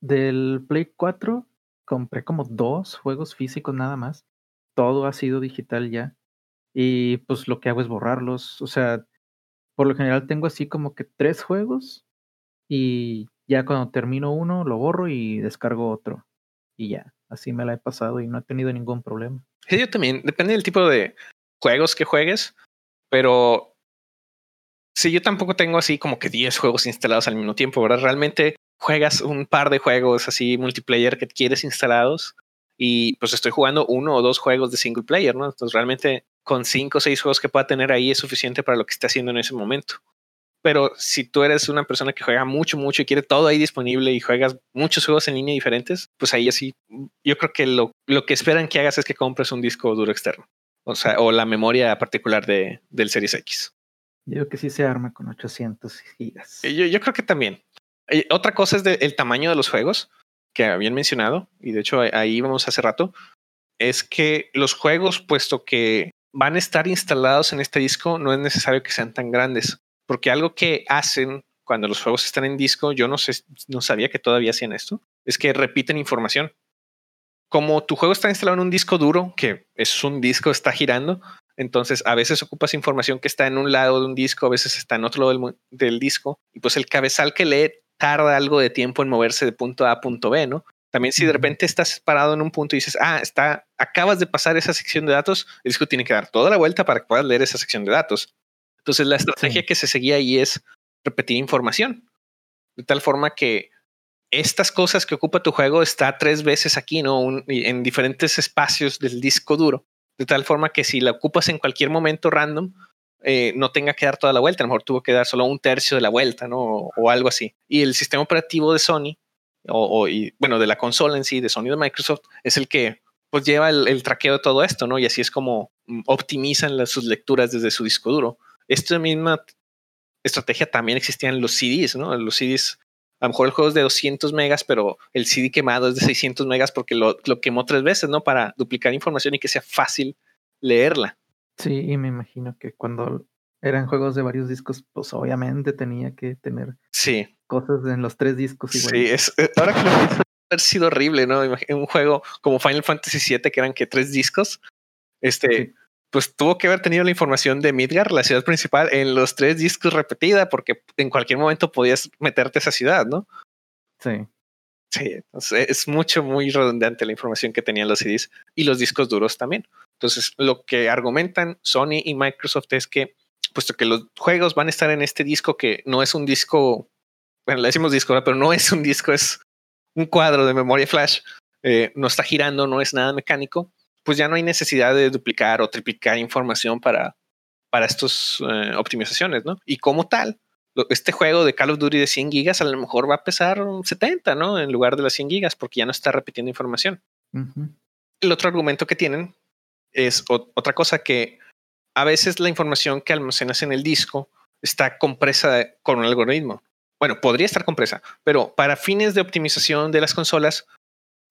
del Play 4 compré como dos juegos físicos nada más. Todo ha sido digital ya. Y pues lo que hago es borrarlos. O sea, por lo general tengo así como que tres juegos y ya cuando termino uno lo borro y descargo otro. Y ya, así me la he pasado y no he tenido ningún problema. Sí, yo también. Depende del tipo de juegos que juegues, pero sí, yo tampoco tengo así como que 10 juegos instalados al mismo tiempo, ¿verdad? Realmente juegas un par de juegos así multiplayer que quieres instalados y pues estoy jugando uno o dos juegos de single player, ¿no? Entonces realmente con cinco o seis juegos que pueda tener ahí es suficiente para lo que esté haciendo en ese momento. Pero si tú eres una persona que juega mucho, mucho y quiere todo ahí disponible y juegas muchos juegos en línea diferentes, pues ahí así, yo creo que lo, lo que esperan que hagas es que compres un disco duro externo. O sea, o la memoria particular de, del Series X. Yo creo que sí se arma con 800 gigas. Yo, yo creo que también. Y otra cosa es de, el tamaño de los juegos que habían mencionado, y de hecho ahí vamos hace rato, es que los juegos, puesto que van a estar instalados en este disco, no es necesario que sean tan grandes, porque algo que hacen cuando los juegos están en disco, yo no sé, no sabía que todavía hacían esto, es que repiten información. Como tu juego está instalado en un disco duro, que es un disco, está girando, entonces a veces ocupas información que está en un lado de un disco, a veces está en otro lado del, del disco, y pues el cabezal que lee tarda algo de tiempo en moverse de punto A a punto B, ¿no? También si de repente estás parado en un punto y dices, ah, está, acabas de pasar esa sección de datos, el disco tiene que dar toda la vuelta para que puedas leer esa sección de datos. Entonces la estrategia sí. que se seguía ahí es repetir información, de tal forma que estas cosas que ocupa tu juego está tres veces aquí, ¿no? Un, en diferentes espacios del disco duro, de tal forma que si la ocupas en cualquier momento random, eh, no tenga que dar toda la vuelta, a lo mejor tuvo que dar solo un tercio de la vuelta, ¿no? O, algo así. Y el sistema operativo de Sony o, y, bueno, de la consola en sí, de Sony de Microsoft, es el que pues lleva el, traqueo de todo esto, ¿no? Y así es como mm, optimizan sus lecturas desde su disco duro. Esta misma estrategia también existía en los CDs, ¿no? Los CDs, a lo mejor el juego es de 200 megas, pero el CD quemado es de 600 megas porque lo, lo quemó tres veces, ¿no? Para duplicar información y que sea fácil leerla. Sí, y me imagino que cuando eran juegos de varios discos, pues obviamente tenía que tener sí. cosas en los tres discos. Igual. Sí, es, eh, ahora que lo pienso, haber sido horrible, ¿no? Un juego como Final Fantasy VII, que eran que tres discos, este, pues tuvo que haber tenido la información de Midgar, la ciudad principal, en los tres discos repetida, porque en cualquier momento podías meterte a esa ciudad, ¿no? Sí. Sí, es mucho, muy redundante la información que tenían los CDs y los discos duros también. Entonces, lo que argumentan Sony y Microsoft es que puesto que los juegos van a estar en este disco que no es un disco, bueno, le decimos disco, pero no es un disco, es un cuadro de memoria flash, eh, no está girando, no es nada mecánico, pues ya no hay necesidad de duplicar o triplicar información para, para estas eh, optimizaciones, ¿no? Y como tal, este juego de Call of Duty de 100 gigas a lo mejor va a pesar 70, ¿no? En lugar de las 100 gigas, porque ya no está repitiendo información. El otro argumento que tienen es otra cosa que a veces la información que almacenas en el disco está compresa con un algoritmo. Bueno, podría estar compresa, pero para fines de optimización de las consolas,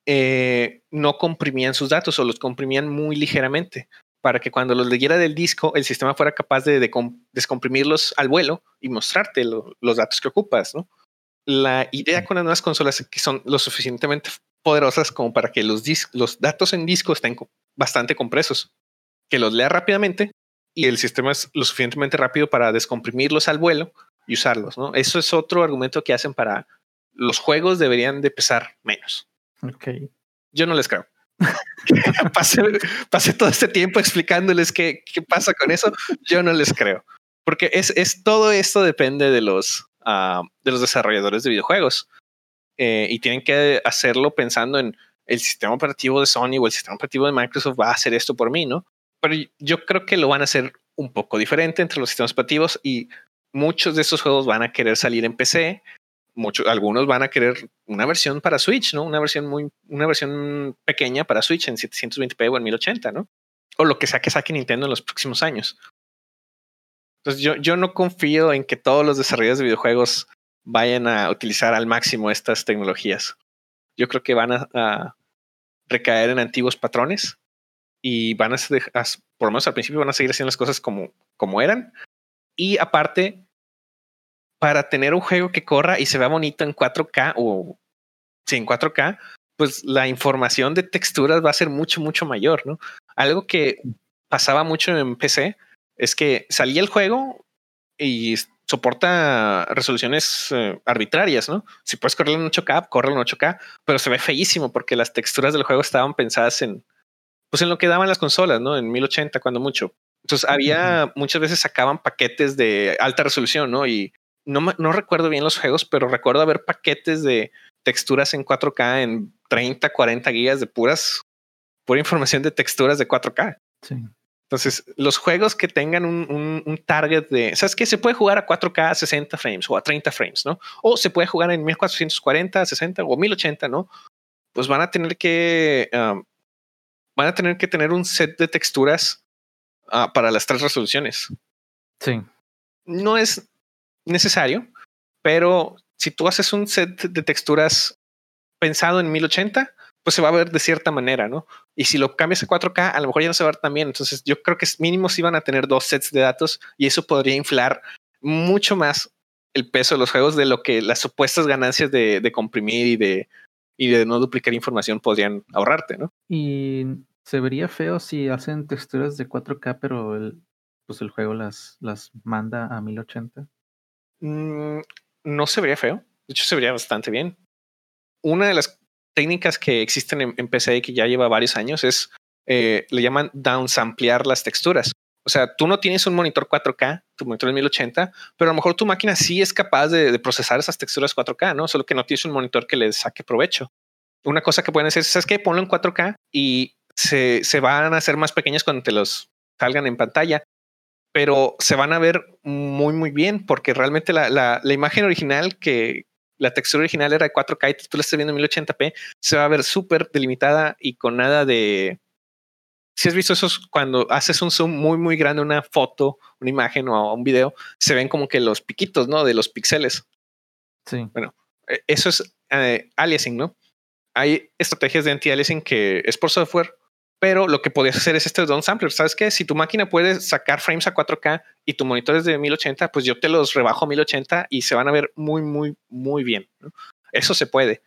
eh, no comprimían sus datos o los comprimían muy ligeramente para que cuando los leyera del disco, el sistema fuera capaz de, descomprimirlos al vuelo y mostrarte los datos que ocupas. ¿no? La idea con las nuevas consolas es que son lo suficientemente poderosas como para que los, los datos en disco estén bastante compresos, que los lea rápidamente y el sistema es lo suficientemente rápido para descomprimirlos al vuelo y usarlos, ¿no? Eso es otro argumento que hacen para los juegos deberían de pesar menos. Ok. Yo no les creo. pasé, todo este tiempo explicándoles qué, qué, pasa con eso. Yo no les creo. Porque es, es todo esto depende de los, ah, de los desarrolladores de videojuegos. Eh, y tienen que hacerlo pensando en el sistema operativo de Sony o el sistema operativo de Microsoft va a hacer esto por mí, ¿no? pero yo creo que lo van a hacer un poco diferente entre los sistemas operativos y muchos de esos juegos van a querer salir en PC. Muchos, algunos van a querer una versión para Switch, ¿no? Una versión muy, una versión pequeña para Switch en 720p o en 1080, ¿no? O lo que sea que saque Nintendo en los próximos años. Entonces yo, yo no confío en que todos los desarrolladores de videojuegos vayan a utilizar al máximo estas tecnologías. Yo creo que van a recaer en antiguos patrones y van a, por lo menos al principio van a seguir haciendo las cosas como, como eran. Y aparte, para tener un juego que corra y se vea bonito en 4K o sí, en 4K, pues la información de texturas va a ser mucho, mucho mayor, ¿no? Algo que pasaba mucho en PC es que salía el juego y soporta resoluciones eh, arbitrarias, ¿no? Si puedes correrlo en 8K, corre en 8K, pero se ve feísimo porque las texturas del juego estaban pensadas en, pues en lo que daban las consolas, ¿no? En 1080, cuando mucho. Entonces había muchas veces sacaban paquetes de alta resolución, ¿no? Y no, no recuerdo bien los juegos, pero recuerdo haber paquetes de texturas en 4K en 30, 40 gigas de puras, pura información de texturas de 4K. Sí. Entonces, los juegos que tengan un, un, target de, ¿sabes qué? Se puede jugar a 4K a 60 frames o a 30 frames, ¿no? O se puede jugar en 1440, 60 o 1080, ¿no? Pues van a tener que um, van a tener que tener un set de texturas ah, para las tres resoluciones. Sí. No es necesario, pero si tú haces un set de texturas pensado en 1080, pues se va a ver de cierta manera, ¿no? Y si lo cambias a 4K, a lo mejor ya no se va a ver tan bien. Entonces, yo creo que mínimo si van a tener dos sets de datos y eso podría inflar mucho más el peso de los juegos de lo que las supuestas ganancias de comprimir y de y de no duplicar información podrían ahorrarte, ¿no? Y se vería feo si hacen texturas de 4K, pero el, pues el juego las, las manda a 1080. Mm, no se vería feo. De hecho, se vería bastante bien. Una de las técnicas que existen en, y que ya lleva varios años es, eh, le llaman downsamplear las texturas. O sea, tú no tienes un monitor 4K, tu monitor es 1080, pero a lo mejor tu máquina sí es capaz de, procesar esas texturas 4K, ¿no? Solo que no tienes un monitor que le saque provecho. Una cosa que pueden hacer es, que Ponlo en 4K y se, van a hacer más pequeñas cuando te los salgan en pantalla, pero se van a ver muy, muy bien porque realmente la, imagen original que la textura original era de 4K y tú la estás viendo en 1080p, se va a ver súper delimitada y con nada de... Si has visto esos, cuando haces un zoom muy, muy grande, una foto, una imagen o un video, se ven como que los piquitos, ¿no? De los píxeles. Sí. Bueno, e, eso es eh, aliasing, ¿no? Hay estrategias de anti-aliasing que es por software, pero lo que podías hacer es este downsampler. ¿Sabes qué? Si tu máquina puede sacar frames a 4K y tu monitor es de 1080, pues yo te los rebajo a 1080 y se van a ver muy, muy, muy bien. Eso se puede.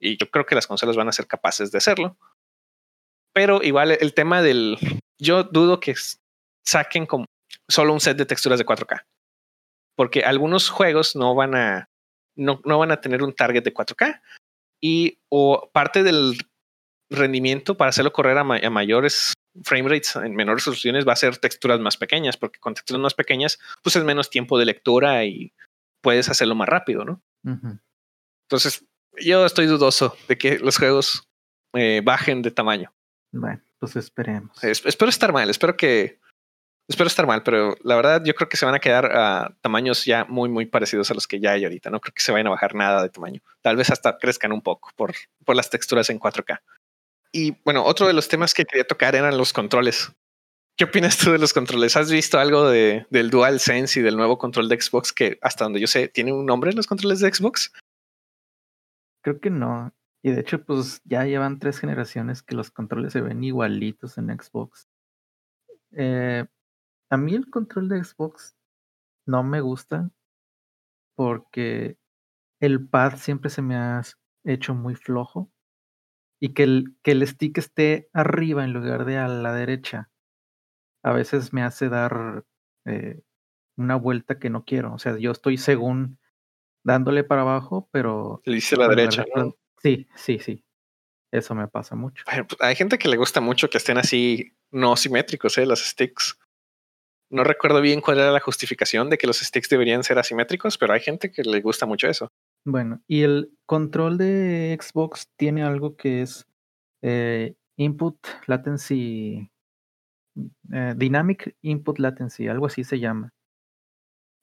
Y yo creo que las consolas van a ser capaces de hacerlo. Pero igual el tema del... Yo dudo que saquen como solo un set de texturas de 4K. Porque algunos juegos no van a... No, no van a tener un target de 4K. Y o parte del rendimiento para hacerlo correr a, mayores frame rates en menores resoluciones va a ser texturas más pequeñas, porque con texturas más pequeñas, pues es menos tiempo de lectura y puedes hacerlo más rápido, ¿no? Entonces, yo estoy dudoso de que los juegos eh, bajen de tamaño. Bueno, pues esperemos. espero estar mal, espero que. Espero estar mal, pero la verdad yo creo que se van a quedar a tamaños ya muy, muy parecidos a los que ya hay ahorita. No creo que se vayan a bajar nada de tamaño. Tal vez hasta crezcan un poco por, por las texturas en 4K. Y bueno, otro de los temas que quería tocar eran los controles. ¿Qué opinas tú de los controles? ¿Has visto algo de, del DualSense y del nuevo control de Xbox que hasta donde yo sé tiene un nombre los controles de Xbox? Creo que no. Y de hecho, pues ya llevan tres generaciones que los controles se ven igualitos en Xbox. Eh, a mí el control de Xbox no me gusta porque el pad siempre se me ha hecho muy flojo y que el, que el stick esté arriba en lugar de a la derecha, a veces me hace dar eh, una vuelta que no quiero. O sea, yo estoy según dándole para abajo, pero... Le dice la derecha, Sí, sí, sí. Eso me pasa mucho. Pues, hay gente que le gusta mucho que estén así no simétricos, ¿eh? Los sticks. No recuerdo bien cuál era la justificación de que los sticks deberían ser asimétricos, pero hay gente que le gusta mucho eso. Bueno, y el control de Xbox tiene algo que es eh, Input Latency, eh, Dynamic Input Latency, algo así se llama.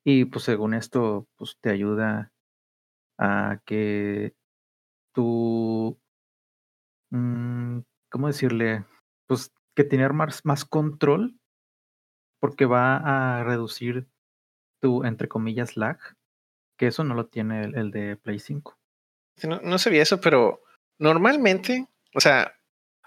Y pues según esto, pues te ayuda a que tu, mm, ¿cómo decirle? Pues que tener más, más control, porque va a reducir tu, entre comillas, lag que eso no lo tiene el, de Play 5. No, no, sabía eso, pero normalmente, o sea,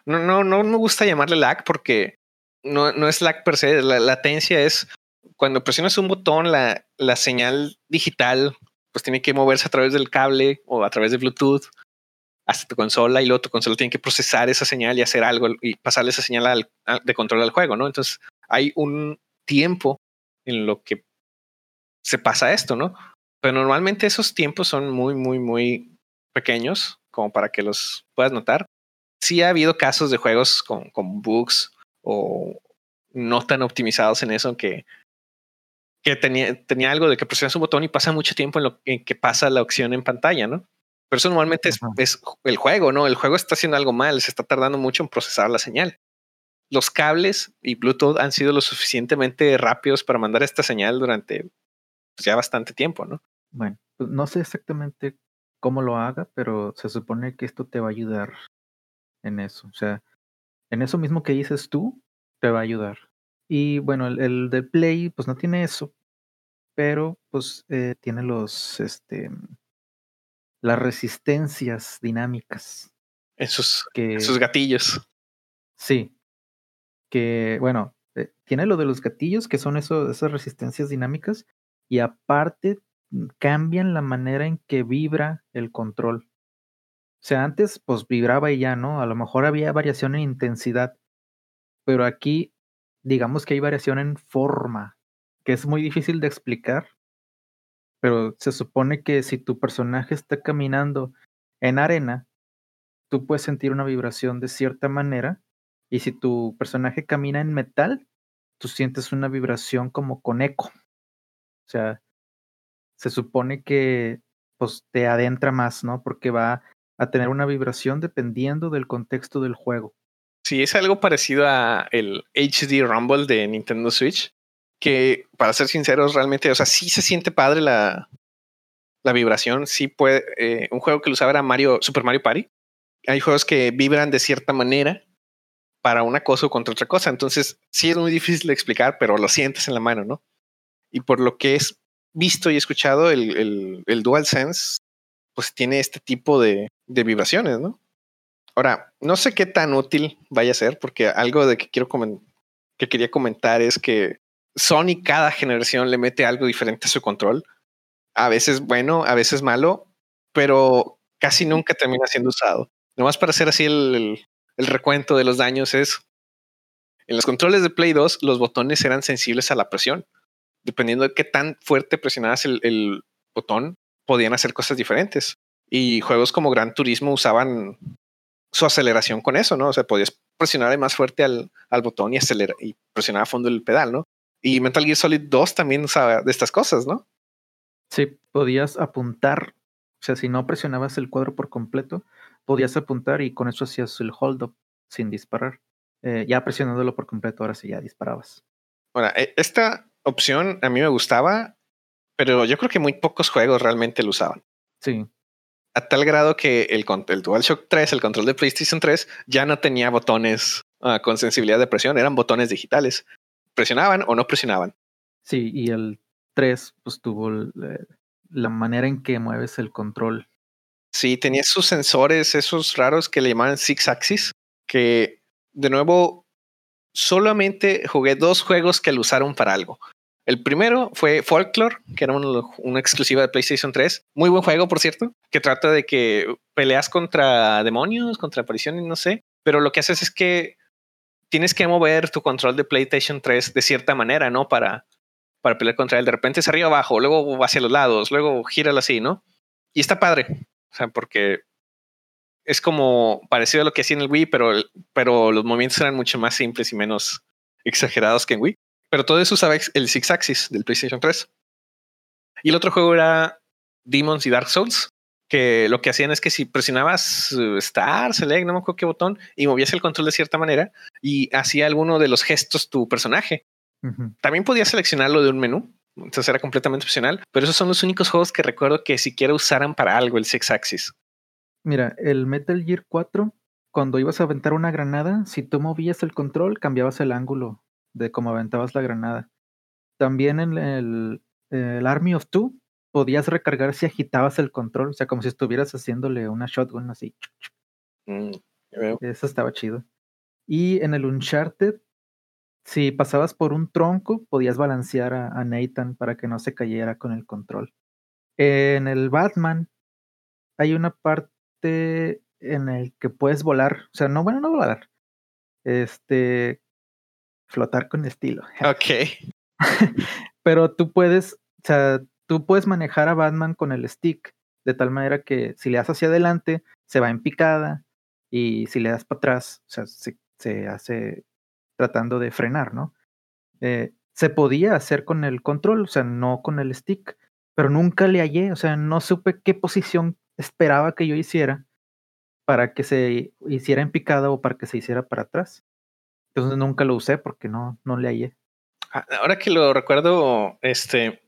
no, no, no me gusta llamarle lag porque no, no es lag per se. La latencia es cuando presionas un botón, la, la señal digital pues tiene que moverse a través del cable o a través de Bluetooth hasta tu consola y luego tu consola tiene que procesar esa señal y hacer algo y pasarle esa señal de control al juego, ¿no? Entonces hay un tiempo en lo que se pasa esto, ¿no? Pero normalmente esos tiempos son muy, muy, muy pequeños, como para que los puedas notar. Sí ha habido casos de juegos con, con bugs o no tan optimizados en eso que, que tenía, tenía algo de que presionas un botón y pasa mucho tiempo en lo en que pasa la opción en pantalla, ¿no? Pero eso normalmente es, es, el juego, ¿no? El juego está haciendo algo mal, se está tardando mucho en procesar la señal. Los cables y Bluetooth han sido lo suficientemente rápidos para mandar esta señal durante pues, ya bastante tiempo, ¿no? Bueno, pues, no sé exactamente cómo lo haga, pero se supone que esto te va a ayudar en eso. O sea, en eso mismo que dices tú, te va a ayudar. Y bueno, el, de Play, pues no tiene eso, pero pues eh, tiene los, este, las resistencias dinámicas. Esos, que, esos gatillos. Sí. Que, bueno, eh, tiene lo de los gatillos, que son eso, esas resistencias dinámicas, y aparte cambian la manera en que vibra el control. O sea, antes pues vibraba y ya, ¿no? A lo mejor había variación en intensidad, pero aquí digamos que hay variación en forma, que es muy difícil de explicar, pero se supone que si tu personaje está caminando en arena, tú puedes sentir una vibración de cierta manera, y si tu personaje camina en metal, tú sientes una vibración como con eco. O sea, se supone que pues te adentra más, ¿no? Porque va a tener una vibración dependiendo del contexto del juego. Sí, es algo parecido a el HD Rumble de Nintendo Switch, que para ser sinceros realmente, o sea, sí se siente padre la, la vibración sí puede. Eh, un juego que lo usaba era Mario, Super Mario Party. Hay juegos que vibran de cierta manera para una cosa o contra otra cosa. Entonces, sí es muy difícil de explicar, pero lo sientes en la mano, ¿no? Y por lo que es visto y escuchado, el, el, el DualSense, pues tiene este tipo de, de vibraciones, ¿no? Ahora, no sé qué tan útil vaya a ser, porque algo de que quiero que quería comentar es que Sony cada generación le mete algo diferente a su control. A veces bueno, a veces malo, pero casi nunca termina siendo usado. Nomás para hacer así el, el recuento de los daños es en los controles de Play 2 los botones eran sensibles a la presión. Dependiendo de qué tan fuerte presionabas el, el botón, podían hacer cosas diferentes. Y juegos como Gran Turismo usaban su aceleración con eso, ¿no? O sea, podías presionar más fuerte al, al botón y acelerar y presionar a fondo el pedal, ¿no? Y Metal Gear Solid 2 también usaba de estas cosas, ¿no? Sí, podías apuntar. O sea, si no presionabas el cuadro por completo, podías apuntar y con eso hacías el hold up sin disparar. Eh, ya presionándolo por completo, ahora sí ya disparabas. Ahora, e, esta opción a mí me gustaba, pero yo creo que muy pocos juegos realmente lo usaban. Sí. A tal grado que el, el DualShock 3, el control de PlayStation 3, ya no tenía botones uh, con sensibilidad de presión, eran botones digitales. Presionaban o no presionaban. Sí, y el 3 pues tuvo el, la manera en que mueves el control Sí, tenía sus sensores, esos raros que le llamaban Six Axis, que de nuevo solamente jugué dos juegos que lo usaron para algo. El primero fue Folklore, que era una exclusiva de PlayStation 3. Muy buen juego, por cierto, que trata de que peleas contra demonios, contra apariciones, no sé. Pero lo que haces es que tienes que mover tu control de PlayStation 3 de cierta manera, ¿no? Para, para pelear contra él. De repente es arriba abajo, luego hacia los lados, luego gíralo así, ¿no? Y está padre. O sea, porque es como parecido a lo que hacía en el Wii, pero, pero los movimientos eran mucho más simples y menos exagerados que en Wii. Pero todo eso usaba el Six Axis del PlayStation 3. Y el otro juego era Demons y Dark Souls, que lo que hacían es que si presionabas uh, Star, Select, no me acuerdo qué botón, y movías el control de cierta manera y hacía alguno de los gestos tu personaje. También podías seleccionarlo de un menú entonces era completamente opcional, pero esos son los únicos juegos que recuerdo que siquiera usaran para algo el Six Axis. Mira, el Metal Gear 4, cuando ibas a aventar una granada, si tú movías el control, cambiabas el ángulo de cómo aventabas la granada. También en el, el Army of Two, podías recargar si agitabas el control, o sea, como si estuvieras haciéndole una shotgun así. Mm, Eso estaba chido. Y en el Uncharted si pasabas por un tronco, podías balancear a, Nathan para que no se cayera con el control. En el Batman hay una parte en el que puedes volar, o sea, no, bueno, no volar, este, flotar con estilo. Ok. Pero tú puedes, o sea, tú puedes manejar a Batman con el stick, de tal manera que si le das hacia adelante, se va en picada, y si le das para atrás, o sea, se, se hace tratando de frenar, ¿no? Eh, se podía hacer con el control, o sea, no con el stick, pero nunca le hallé, o sea, no supe qué posición esperaba que yo hiciera para que se hiciera en picada o para que se hiciera para atrás. Entonces nunca lo usé porque no, no le hallé. Ah, ahora que lo recuerdo, este,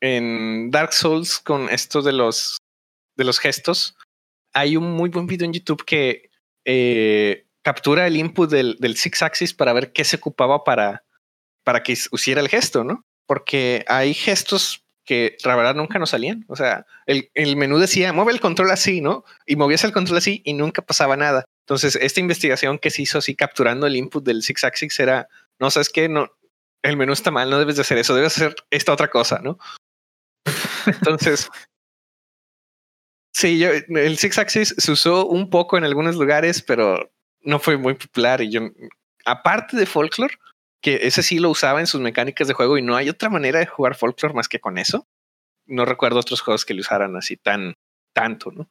en Dark Souls con esto de los, de los gestos, hay un muy buen video en YouTube que eh, captura el input del, Six Axis para ver qué se ocupaba para, para que hiciera el gesto, ¿no? Porque hay gestos que la verdad nunca nos salían. O sea, el, el, menú decía, mueve el control así, ¿no? Y movías el control así y nunca pasaba nada. Entonces, esta investigación que se hizo así capturando el input del Six Axis era, no, sabes qué, no, el menú está mal, no debes de hacer eso, debes hacer esta otra cosa, ¿no? Entonces, sí, yo, el Six Axis se usó un poco en algunos lugares, pero no fue muy popular y yo, aparte de Folklore, que ese sí lo usaba en sus mecánicas de juego y no hay otra manera de jugar Folklore más que con eso. No recuerdo otros juegos que lo usaran así tan, tanto, ¿no?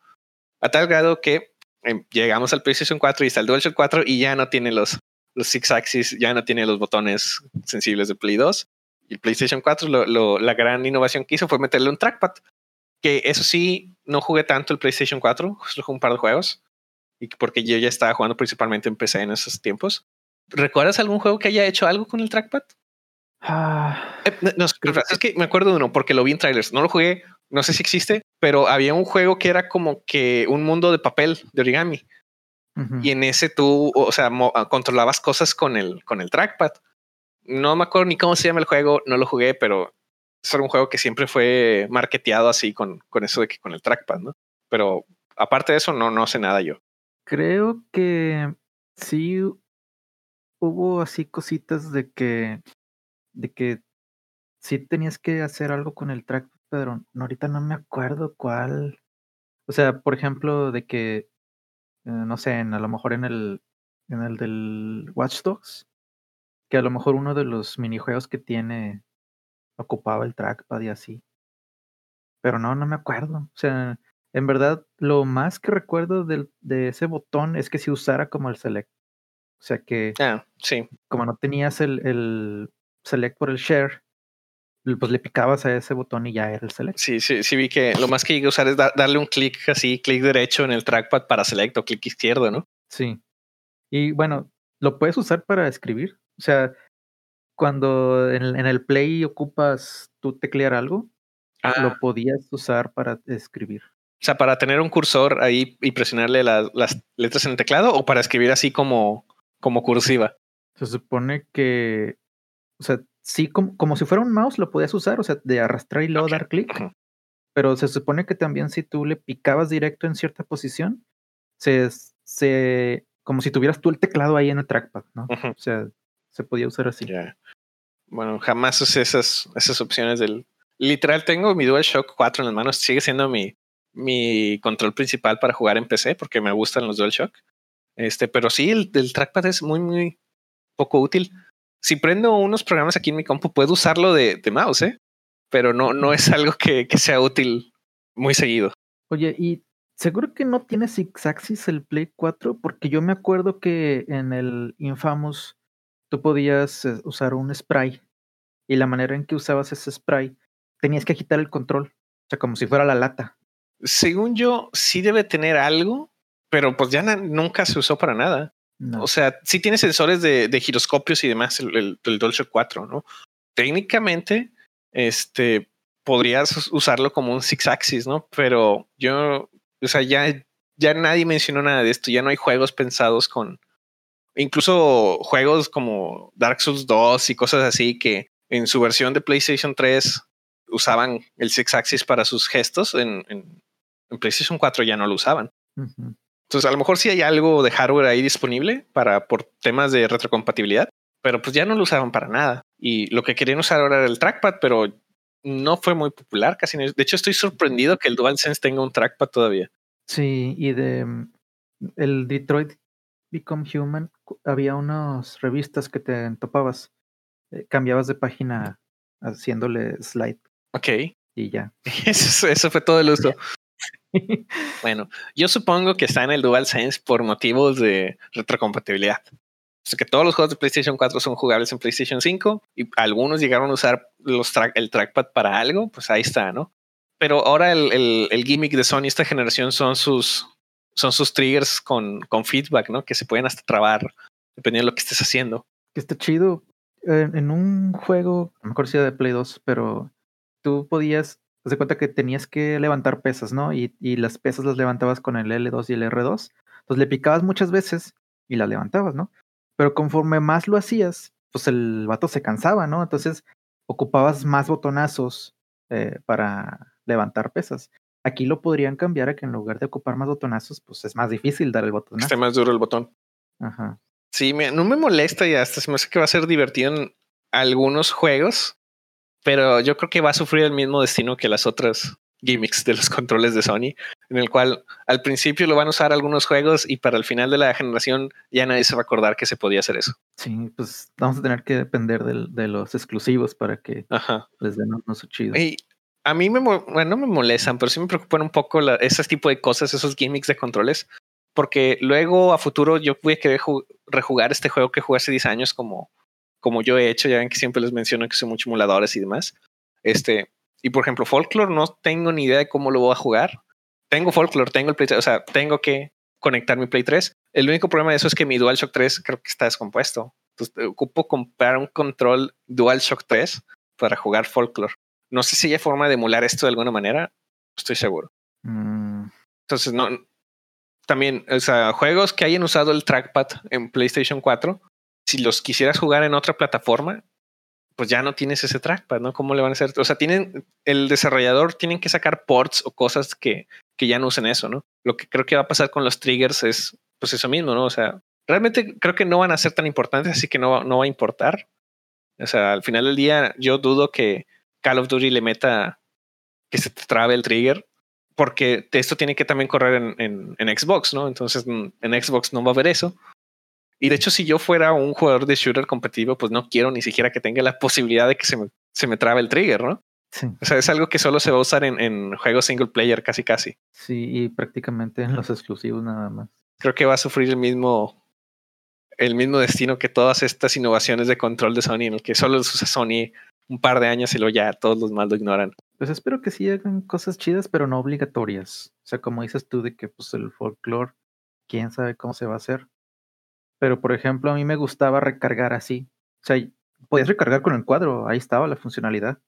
A tal grado que llegamos al PlayStation 4 y está el DualShock 4 y ya no tiene los, los Six Axis, ya no tiene los botones sensibles de Play 2. Y el PlayStation 4, lo, la gran innovación que hizo fue meterle un trackpad. Que eso sí, no jugué tanto el PlayStation 4, solo jugué un par de juegos y porque yo ya estaba jugando principalmente en PC en esos tiempos. ¿Recuerdas algún juego que haya hecho algo con el trackpad? Ah, eh, no, es que me acuerdo de uno porque lo vi en trailers. No lo jugué, no sé si existe, pero había un juego que era como que un mundo de papel de origami. Y en ese tú, o sea, ah, controlabas cosas con el, con el trackpad. No me acuerdo ni cómo se llama el juego, no lo jugué, pero es un juego que siempre fue marketeado así con, con eso de que con el trackpad, ¿no? Pero aparte de eso, no, no sé nada yo. Creo que sí hubo así cositas de que, de que sí tenías que hacer algo con el trackpad, pero ahorita no me acuerdo cuál. O sea, por ejemplo, de que, eh, no sé, en, a lo mejor en el, en el del Watch Dogs, que a lo mejor uno de los minijuegos que tiene ocupaba el trackpad y así. Pero no, no me acuerdo. O sea, en verdad, lo más que recuerdo del, de ese botón es que si usara como el select. O sea que, ah, sí. como no tenías el, el select por el share, pues le picabas a ese botón y ya era el select. Sí, sí, sí vi que lo más que llegué a usar es darle un clic así, clic derecho en el trackpad para select o clic izquierdo, ¿no? Sí. Y bueno, lo puedes usar para escribir. O sea, cuando en, el play ocupas tú teclear algo, lo ah. podías usar para escribir. O sea, para tener un cursor ahí y presionarle las letras en el teclado o para escribir así como, como cursiva. Se supone que, o sea, sí, como, como si fuera un mouse lo podías usar, o sea, de arrastrar y luego dar clic. Pero se supone que también si tú le picabas directo en cierta posición, se, se como si tuvieras tú el teclado ahí en el trackpad, ¿no? O sea, se podía usar así. Bueno, jamás usé esas, esas opciones del. Literal, tengo mi DualShock 4 en las manos. Sigue siendo mi, mi control principal para jugar en PC porque me gustan los DualShock. Este, pero sí, el, trackpad es muy, muy poco útil. Si prendo unos programas aquí en mi compu, puedo usarlo de, mouse, ¿eh? pero no, no es algo que, que, sea útil muy seguido. Oye, y seguro que no tiene Six Axis el Play 4, porque yo me acuerdo que en el Infamous tú podías eh, usar un spray y la manera en que usabas ese spray tenías que agitar el control, o sea, como si fuera la lata. Según yo, sí debe tener algo, pero pues ya nunca se usó para nada. O sea, sí tiene sensores de, giroscopios y demás, el, el, DualShock 4, ¿no? Técnicamente, este, podrías usarlo como un six axis, ¿no? Pero yo, o sea, ya, ya nadie mencionó nada de esto, ya no hay juegos pensados con, incluso juegos como Dark Souls 2 y cosas así que en su versión de PlayStation 3 usaban el Six Axis para sus gestos, en, PlayStation 4 ya no lo usaban. Entonces, a lo mejor sí hay algo de hardware ahí disponible para por temas de retrocompatibilidad, pero pues ya no lo usaban para nada. Y lo que querían usar ahora era el trackpad, pero no fue muy popular casi. De hecho, estoy sorprendido que el DualSense tenga un trackpad todavía. Sí, y de mm, el Detroit Become Human, había unas revistas que te topabas. Eh, cambiabas de página haciéndole slide. Ok. Y ya. Eso, fue todo el uso. bueno, yo supongo que está en el DualSense por motivos de retrocompatibilidad. O todos los juegos de PlayStation 4 son jugables en PlayStation 5 y algunos llegaron a usar los el trackpad para algo, pues ahí está, ¿no? Pero ahora el, el, el gimmick de Sony esta generación son sus, triggers con, feedback, ¿no? Que se pueden hasta trabar dependiendo de lo que estés haciendo. Que está chido. En, un juego, mejor sea de Play 2, pero tú podías, te das cuenta que tenías que levantar pesas, ¿no? Y, y, las pesas las levantabas con el L2 y el R2. Entonces le picabas muchas veces y las levantabas, ¿no? Pero conforme más lo hacías, pues el vato se cansaba, ¿no? Entonces ocupabas más botonazos eh, para levantar pesas. Aquí lo podrían cambiar a que en lugar de ocupar más botonazos, pues es más difícil dar el botón. Esté más duro el botón. Ajá. Sí, no me molesta y hasta se me hace que va a ser divertido en algunos juegos, pero yo creo que va a sufrir el mismo destino que las otras gimmicks de los controles de Sony, en el cual al principio lo van a usar algunos juegos y para el final de la generación ya nadie se va a acordar que se podía hacer eso. Sí, pues vamos a tener que depender de, los exclusivos para que les den un uso chido a mí me, bueno, me molestan, pero sí me preocupan un poco ese tipo de cosas, esos gimmicks de controles, porque luego a futuro yo voy a querer rejugar este juego que jugué hace 10 años como, como yo he hecho, ya ven que siempre les menciono que son muchos emuladores y demás. Este, y por ejemplo, Folklore no tengo ni idea de cómo lo voy a jugar. Tengo Folklore, tengo el Play 3, o sea, tengo que conectar mi Play 3. El único problema de eso es que mi DualShock 3 creo que está descompuesto. Entonces, ocupo comprar un control DualShock 3 para jugar Folklore. No sé si hay forma de emular esto de alguna manera. estoy seguro. Mm, Entonces, no. También, o sea, juegos que hayan usado el trackpad en PlayStation 4, si los quisieras jugar en otra plataforma, pues ya no tienes ese trackpad, ¿no? ¿Cómo le van a hacer? O sea, tienen, el desarrollador tienen que sacar ports o cosas que, que ya no usen eso, ¿no? Lo que creo que va a pasar con los triggers es, pues eso mismo, ¿no? O sea, realmente creo que no van a ser tan importantes, así que no, no va a importar. O sea, al final del día, yo dudo que Call of Duty le meta que se te trabe el trigger, porque esto tiene que también correr en, en- en Xbox, ¿no? Entonces en Xbox no va a haber eso. Y de hecho, si yo fuera un jugador de shooter competitivo, pues no quiero ni siquiera que tenga la posibilidad de que se me, se me trabe el trigger, ¿no? sí, O sea, es algo que solo se va a usar en, en juegos single player casi casi. sí, y prácticamente en los exclusivos nada más. Creo que va a sufrir el mismo, el mismo destino que todas estas innovaciones de control de Sony, en el que solo los usa Sony un par de años y luego ya todos los más lo ignoran. Pues espero que sí hagan cosas chidas, pero no obligatorias. O sea, como dices tú, de que pues el folclore, quién sabe cómo se va a hacer. Pero por ejemplo, a mí me gustaba recargar así. O sea, podías recargar con el cuadro, ahí estaba la funcionalidad.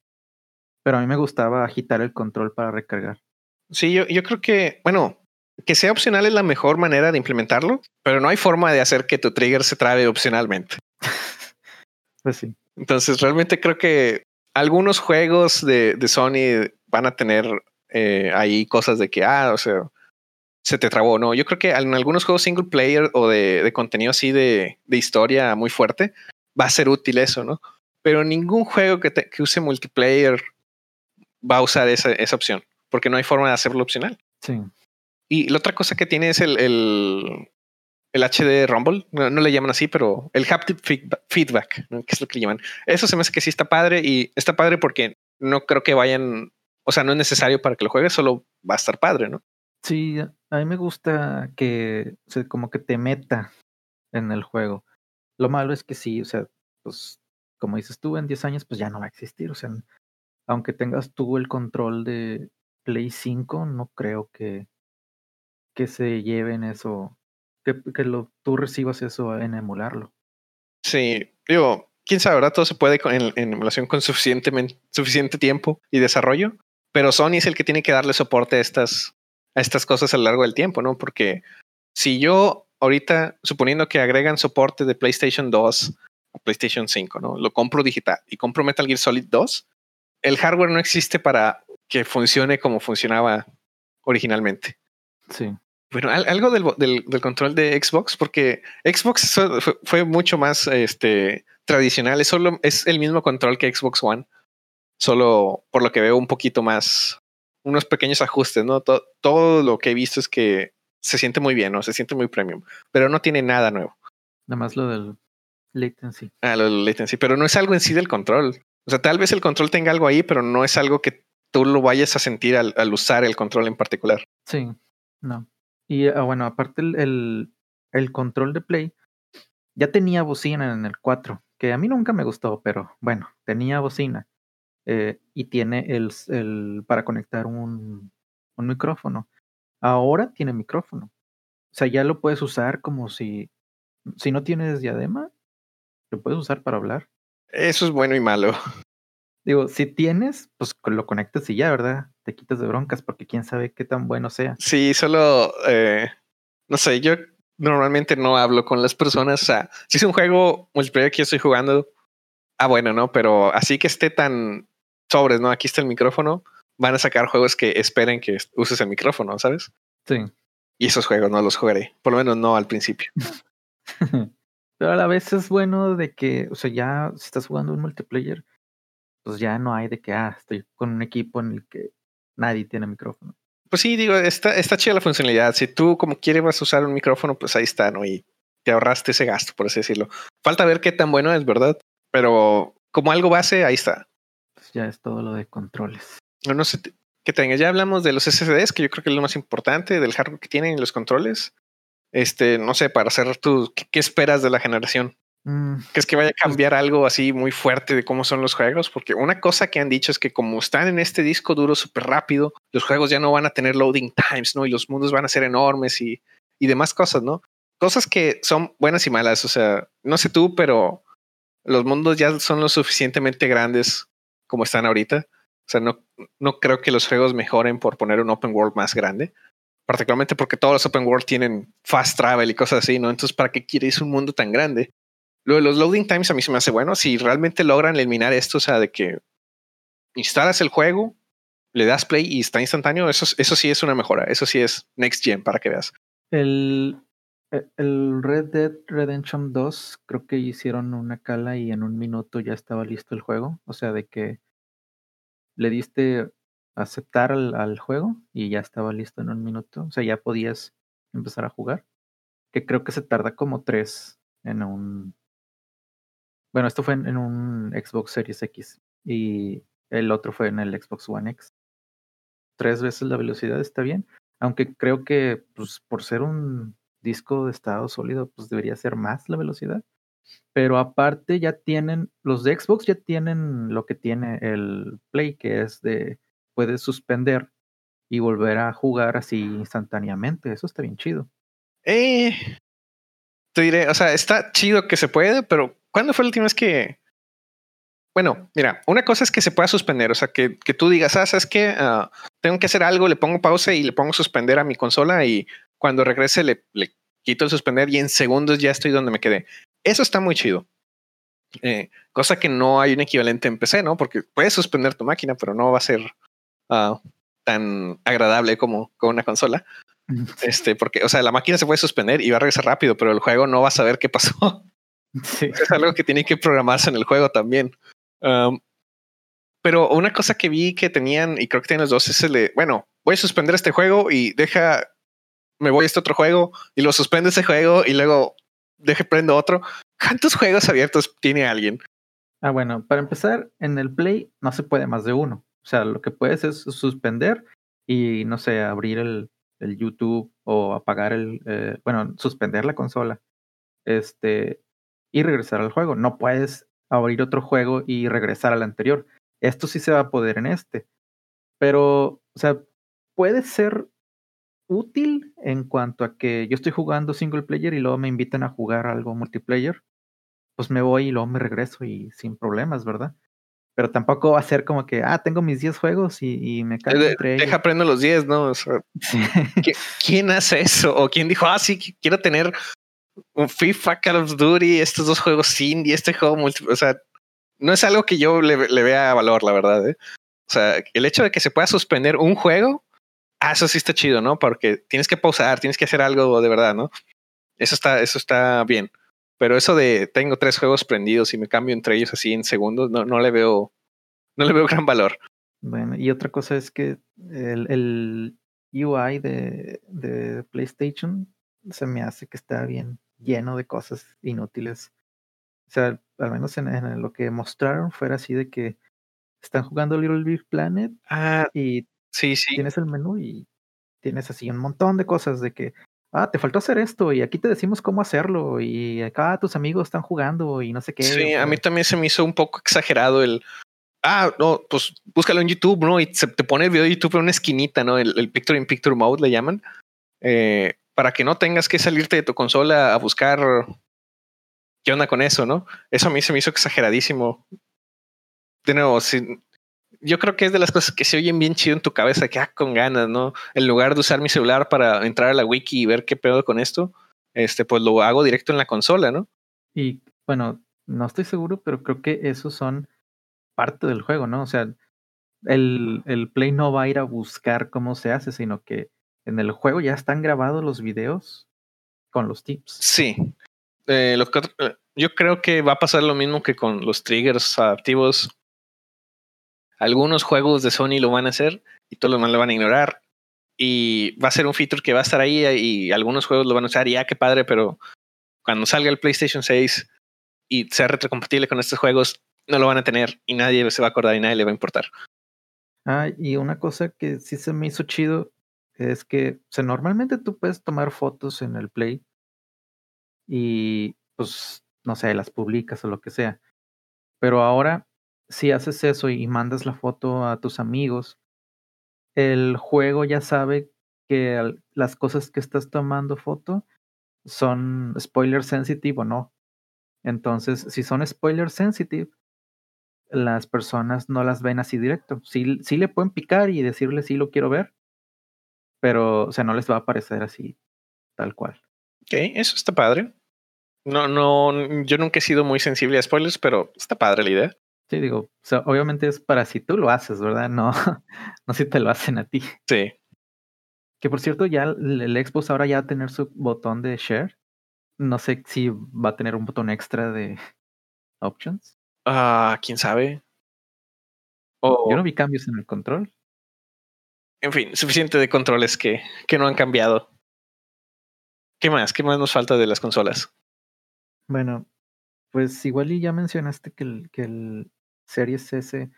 Pero a mí me gustaba agitar el control para recargar. Sí, yo, yo creo que, bueno, que sea opcional es la mejor manera de implementarlo, pero no hay forma de hacer que tu trigger se trabe opcionalmente. Pues sí. Entonces, realmente creo que algunos juegos de, de Sony van a tener eh, ahí cosas de que, ah, o sea, se te trabó. No, yo creo que en algunos juegos single player o de, de contenido así de, de historia muy fuerte va a ser útil eso, ¿no? Pero ningún juego que, te- que use multiplayer va a usar esa, esa opción, porque no hay forma de hacerlo opcional. Sí. Y la otra cosa que tiene es el, el, el HD Rumble, no, no le llaman así, pero el haptic feedba- feedback, ¿no? que es lo que le llaman. Eso se me hace que sí está padre y está padre porque no creo que vayan, o sea, no es necesario para que lo juegues, solo va a estar padre, ¿no? Sí, a mí me gusta que, como que te meta en el juego. Lo malo es que sí, o sea, pues, como dices tú, en 10 años, pues ya no va a existir. O sea, aunque tengas tú el control de Play 5, no creo que, que se lleven eso, que, lo, tú recibas eso en emularlo. Sí, digo, quién sabe, ¿verdad? Todo se puede en, emulación con suficiente tiempo y desarrollo, pero Sony es el que tiene que darle soporte a estas, a estas cosas a lo largo del tiempo, ¿no? Porque si yo ahorita, suponiendo que agregan soporte de PlayStation 2 a PlayStation 5, ¿no? Lo compro digital y compro Metal Gear Solid 2, el hardware no existe para que funcione como funcionaba originalmente. Sí, Bueno, al- algo del, del- del control de Xbox, porque Xbox fue mucho más este, tradicional, es, solo, es el mismo control que Xbox One, solo por lo que veo un poquito más, unos pequeños ajustes, ¿no? To- todo lo que he visto es que se siente muy bien, ¿no? Se siente muy premium, pero no tiene nada nuevo. nada más lo del latency. Ah, lo del latency, pero no es algo en sí del control. O sea, tal vez el control tenga algo ahí, pero no es algo que tú lo vayas a sentir al, al usar el control en particular. Sí, no. Y ah, bueno, aparte el, el, el control de Play ya tenía bocina en el 4, que a mí nunca me gustó, pero bueno, tenía bocina. Eh, y tiene el, el para conectar un, un micrófono. Ahora tiene micrófono. O sea, ya lo puedes usar como si, si no tienes diadema, lo puedes usar para hablar. Eso es bueno y malo. Digo, si tienes, pues lo conectas y ya, ¿verdad? Te quitas de broncas porque quién sabe qué tan bueno sea. Sí, solo, eh, no sé, yo normalmente no hablo con las personas. O sea, si es un juego multiplayer que yo estoy jugando, ah, bueno, ¿no? Pero así que esté tan sobres, ¿no? Aquí está el micrófono, van a sacar juegos que esperen que uses el micrófono, ¿sabes? Sí. Y esos juegos no los jugaré, por lo menos no al principio. Pero a la vez es bueno de que, o sea, ya si estás jugando un multiplayer, pues ya no hay de que, ah, estoy con un equipo en el que nadie tiene micrófono. Pues sí, digo, está, está chida la funcionalidad. Si tú como quieres vas a usar un micrófono, pues ahí está, ¿no? Y te ahorraste ese gasto, por así decirlo. Falta ver qué tan bueno es, ¿verdad? Pero como algo base, ahí está. Pues ya es todo lo de controles. No, no sé qué tengas. Ya hablamos de los SSDs, que yo creo que es lo más importante, del hardware que tienen y los controles. Este, no sé, para cerrar tú, ¿qué, qué esperas de la generación? Mm, ¿Crees que vaya a cambiar algo así muy fuerte de cómo son los juegos? Porque una cosa que han dicho es que como están en este disco duro súper rápido, los juegos ya no van a tener loading times, ¿no? Y los mundos van a ser enormes y, y demás cosas, ¿no? Cosas que son buenas y malas. O sea, no sé tú, pero los mundos ya son lo suficientemente grandes como están ahorita. O sea, no, no creo que los juegos mejoren por poner un open world más grande. Particularmente porque todos los open world tienen fast travel y cosas así, ¿no? Entonces, ¿para qué quieres un mundo tan grande? Lo de los loading times a mí se me hace bueno. Si realmente logran eliminar esto, o sea, de que instalas el juego, le das play y está instantáneo, eso, eso sí es una mejora. Eso sí es next gen para que veas. El, el Red Dead Redemption 2 creo que hicieron una cala y en un minuto ya estaba listo el juego. O sea, de que le diste aceptar al, al, juego y ya estaba listo en un minuto. O sea, ya podías empezar a jugar. Que creo que se tarda como tres en un... Bueno, esto fue en, en un Xbox Series X y el otro fue en el Xbox One X. Tres veces la velocidad está bien. Aunque creo que pues, por ser un disco de estado sólido, pues debería ser más la velocidad. Pero aparte ya tienen, los Xbox ya tienen lo que tiene el Play, que es de, puedes suspender y volver a jugar así instantáneamente. Eso está bien chido. Eh, te diré, o sea, está chido que se puede, pero ¿cuándo fue la última vez que... Bueno, mira, una cosa es que se pueda suspender, o sea, que, que tú digas, ah, ¿sabes qué? Uh, tengo que hacer algo, le pongo pausa y le pongo suspender a mi consola y cuando regrese le, le quito el suspender y en segundos ya estoy donde me quedé. Eso está muy chido. Eh, cosa que no hay un equivalente en PC, ¿no? Porque puedes suspender tu máquina, pero no va a ser uh, tan agradable como con una consola. Este, porque, o sea, la máquina se puede suspender y va a regresar rápido, pero el juego no va a saber qué pasó. Sí. Es algo que tiene que programarse en el juego también. Um, pero una cosa que vi que tenían, y creo que tienen los dos, es el de, bueno, voy a suspender este juego y deja me voy a este otro juego y lo suspende ese juego y luego deje prendo otro. ¿Cuántos juegos abiertos tiene alguien? Ah, bueno, para empezar, en el Play no se puede más de uno. O sea, lo que puedes es suspender y, no sé, abrir el, el YouTube o apagar el, eh, bueno, suspender la consola. Este, y regresar al juego. No puedes abrir otro juego y regresar al anterior. Esto sí se va a poder en este. Pero, o sea, puede ser útil en cuanto a que yo estoy jugando single player y luego me invitan a jugar algo multiplayer, pues me voy y luego me regreso y sin problemas, ¿verdad? Pero tampoco va a ser como que, ah, tengo mis 10 juegos y, me caigo entre Deja aprendo los 10, ¿no? ¿Quién hace eso? ¿O quién dijo, ah, sí, quiero tener un FIFA, Call of Duty, estos dos juegos indie, este juego multi... O sea, no es algo que yo le, le vea valor, la verdad. ¿eh? O sea, el hecho de que se pueda suspender un juego ah, eso sí está chido, ¿no? Porque tienes que pausar, tienes que hacer algo de verdad, ¿no? Eso está, eso está bien. Pero eso de tengo tres juegos prendidos y me cambio entre ellos así en segundos, no, no le veo, no le veo gran valor. Bueno, y otra cosa es que el, el UI de, de, PlayStation se me hace que está bien lleno de cosas inútiles. O sea, al menos en, en lo que mostraron fuera así de que están jugando Little Big Planet ah, y Sí, sí. Tienes el menú y tienes así un montón de cosas de que, ah, te faltó hacer esto y aquí te decimos cómo hacerlo y acá tus amigos están jugando y no sé qué. Sí, a mí también se me hizo un poco exagerado el, ah, no, pues búscalo en YouTube, ¿no? Y se te pone el video de YouTube en una esquinita, ¿no? El, Picture in Picture Mode le llaman, eh, para que no tengas que salirte de tu consola a buscar qué onda con eso, ¿no? Eso a mí se me hizo exageradísimo. De nuevo, si, yo creo que es de las cosas que se oyen bien chido en tu cabeza, que ah, con ganas, ¿no? En lugar de usar mi celular para entrar a la wiki y ver qué pedo con esto, este, pues lo hago directo en la consola, ¿no? Y bueno, no estoy seguro, pero creo que esos son parte del juego, ¿no? O sea, el, el Play no va a ir a buscar cómo se hace, sino que en el juego ya están grabados los videos con los tips. Sí. Eh, lo que, eh, yo creo que va a pasar lo mismo que con los triggers activos algunos juegos de Sony lo van a hacer y todos los demás lo van a ignorar. Y va a ser un feature que va a estar ahí y algunos juegos lo van a usar y ya ah, qué padre, pero cuando salga el PlayStation 6 y sea retrocompatible con estos juegos, no lo van a tener y nadie se va a acordar y nadie le va a importar. Ah, y una cosa que sí se me hizo chido es que normalmente tú puedes tomar fotos en el Play y pues no sé, las publicas o lo que sea. Pero ahora si haces eso y mandas la foto a tus amigos, el juego ya sabe que las cosas que estás tomando foto son spoiler sensitive o no. Entonces, si son spoiler sensitive, las personas no las ven así directo. Sí, sí le pueden picar y decirle sí lo quiero ver, pero, o sea, no les va a aparecer así, tal cual. Ok, eso está padre. No, no, yo nunca he sido muy sensible a spoilers, pero está padre la idea. Sí, digo, o sea, obviamente es para si tú lo haces, ¿verdad? No, no si te lo hacen a ti. Sí. Que por cierto, ya el, el Xbox ahora ya va a tener su botón de share. No sé si va a tener un botón extra de options. Ah, quién sabe. Yo no vi cambios en el control. En fin, suficiente de controles que, que no han cambiado. ¿Qué más? ¿Qué más nos falta de las consolas? Bueno, pues igual y ya mencionaste que el, que el Series S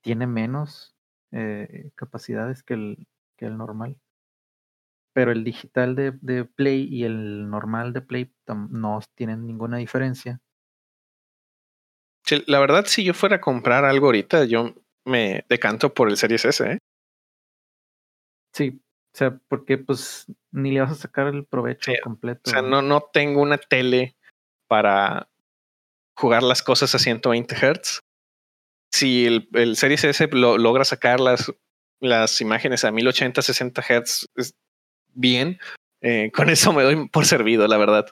tiene menos eh, capacidades que el, que el normal. Pero el digital de, de Play y el normal de Play no tienen ninguna diferencia. Sí, la verdad, si yo fuera a comprar algo ahorita, yo me decanto por el Series S. ¿eh? Sí, o sea, porque pues ni le vas a sacar el provecho completo. O sea, no, no tengo una tele para jugar las cosas a 120 Hz. Si el, el Series S lo, logra sacar las, las imágenes a 1080, 60 Hz bien, eh, con eso me doy por servido, la verdad.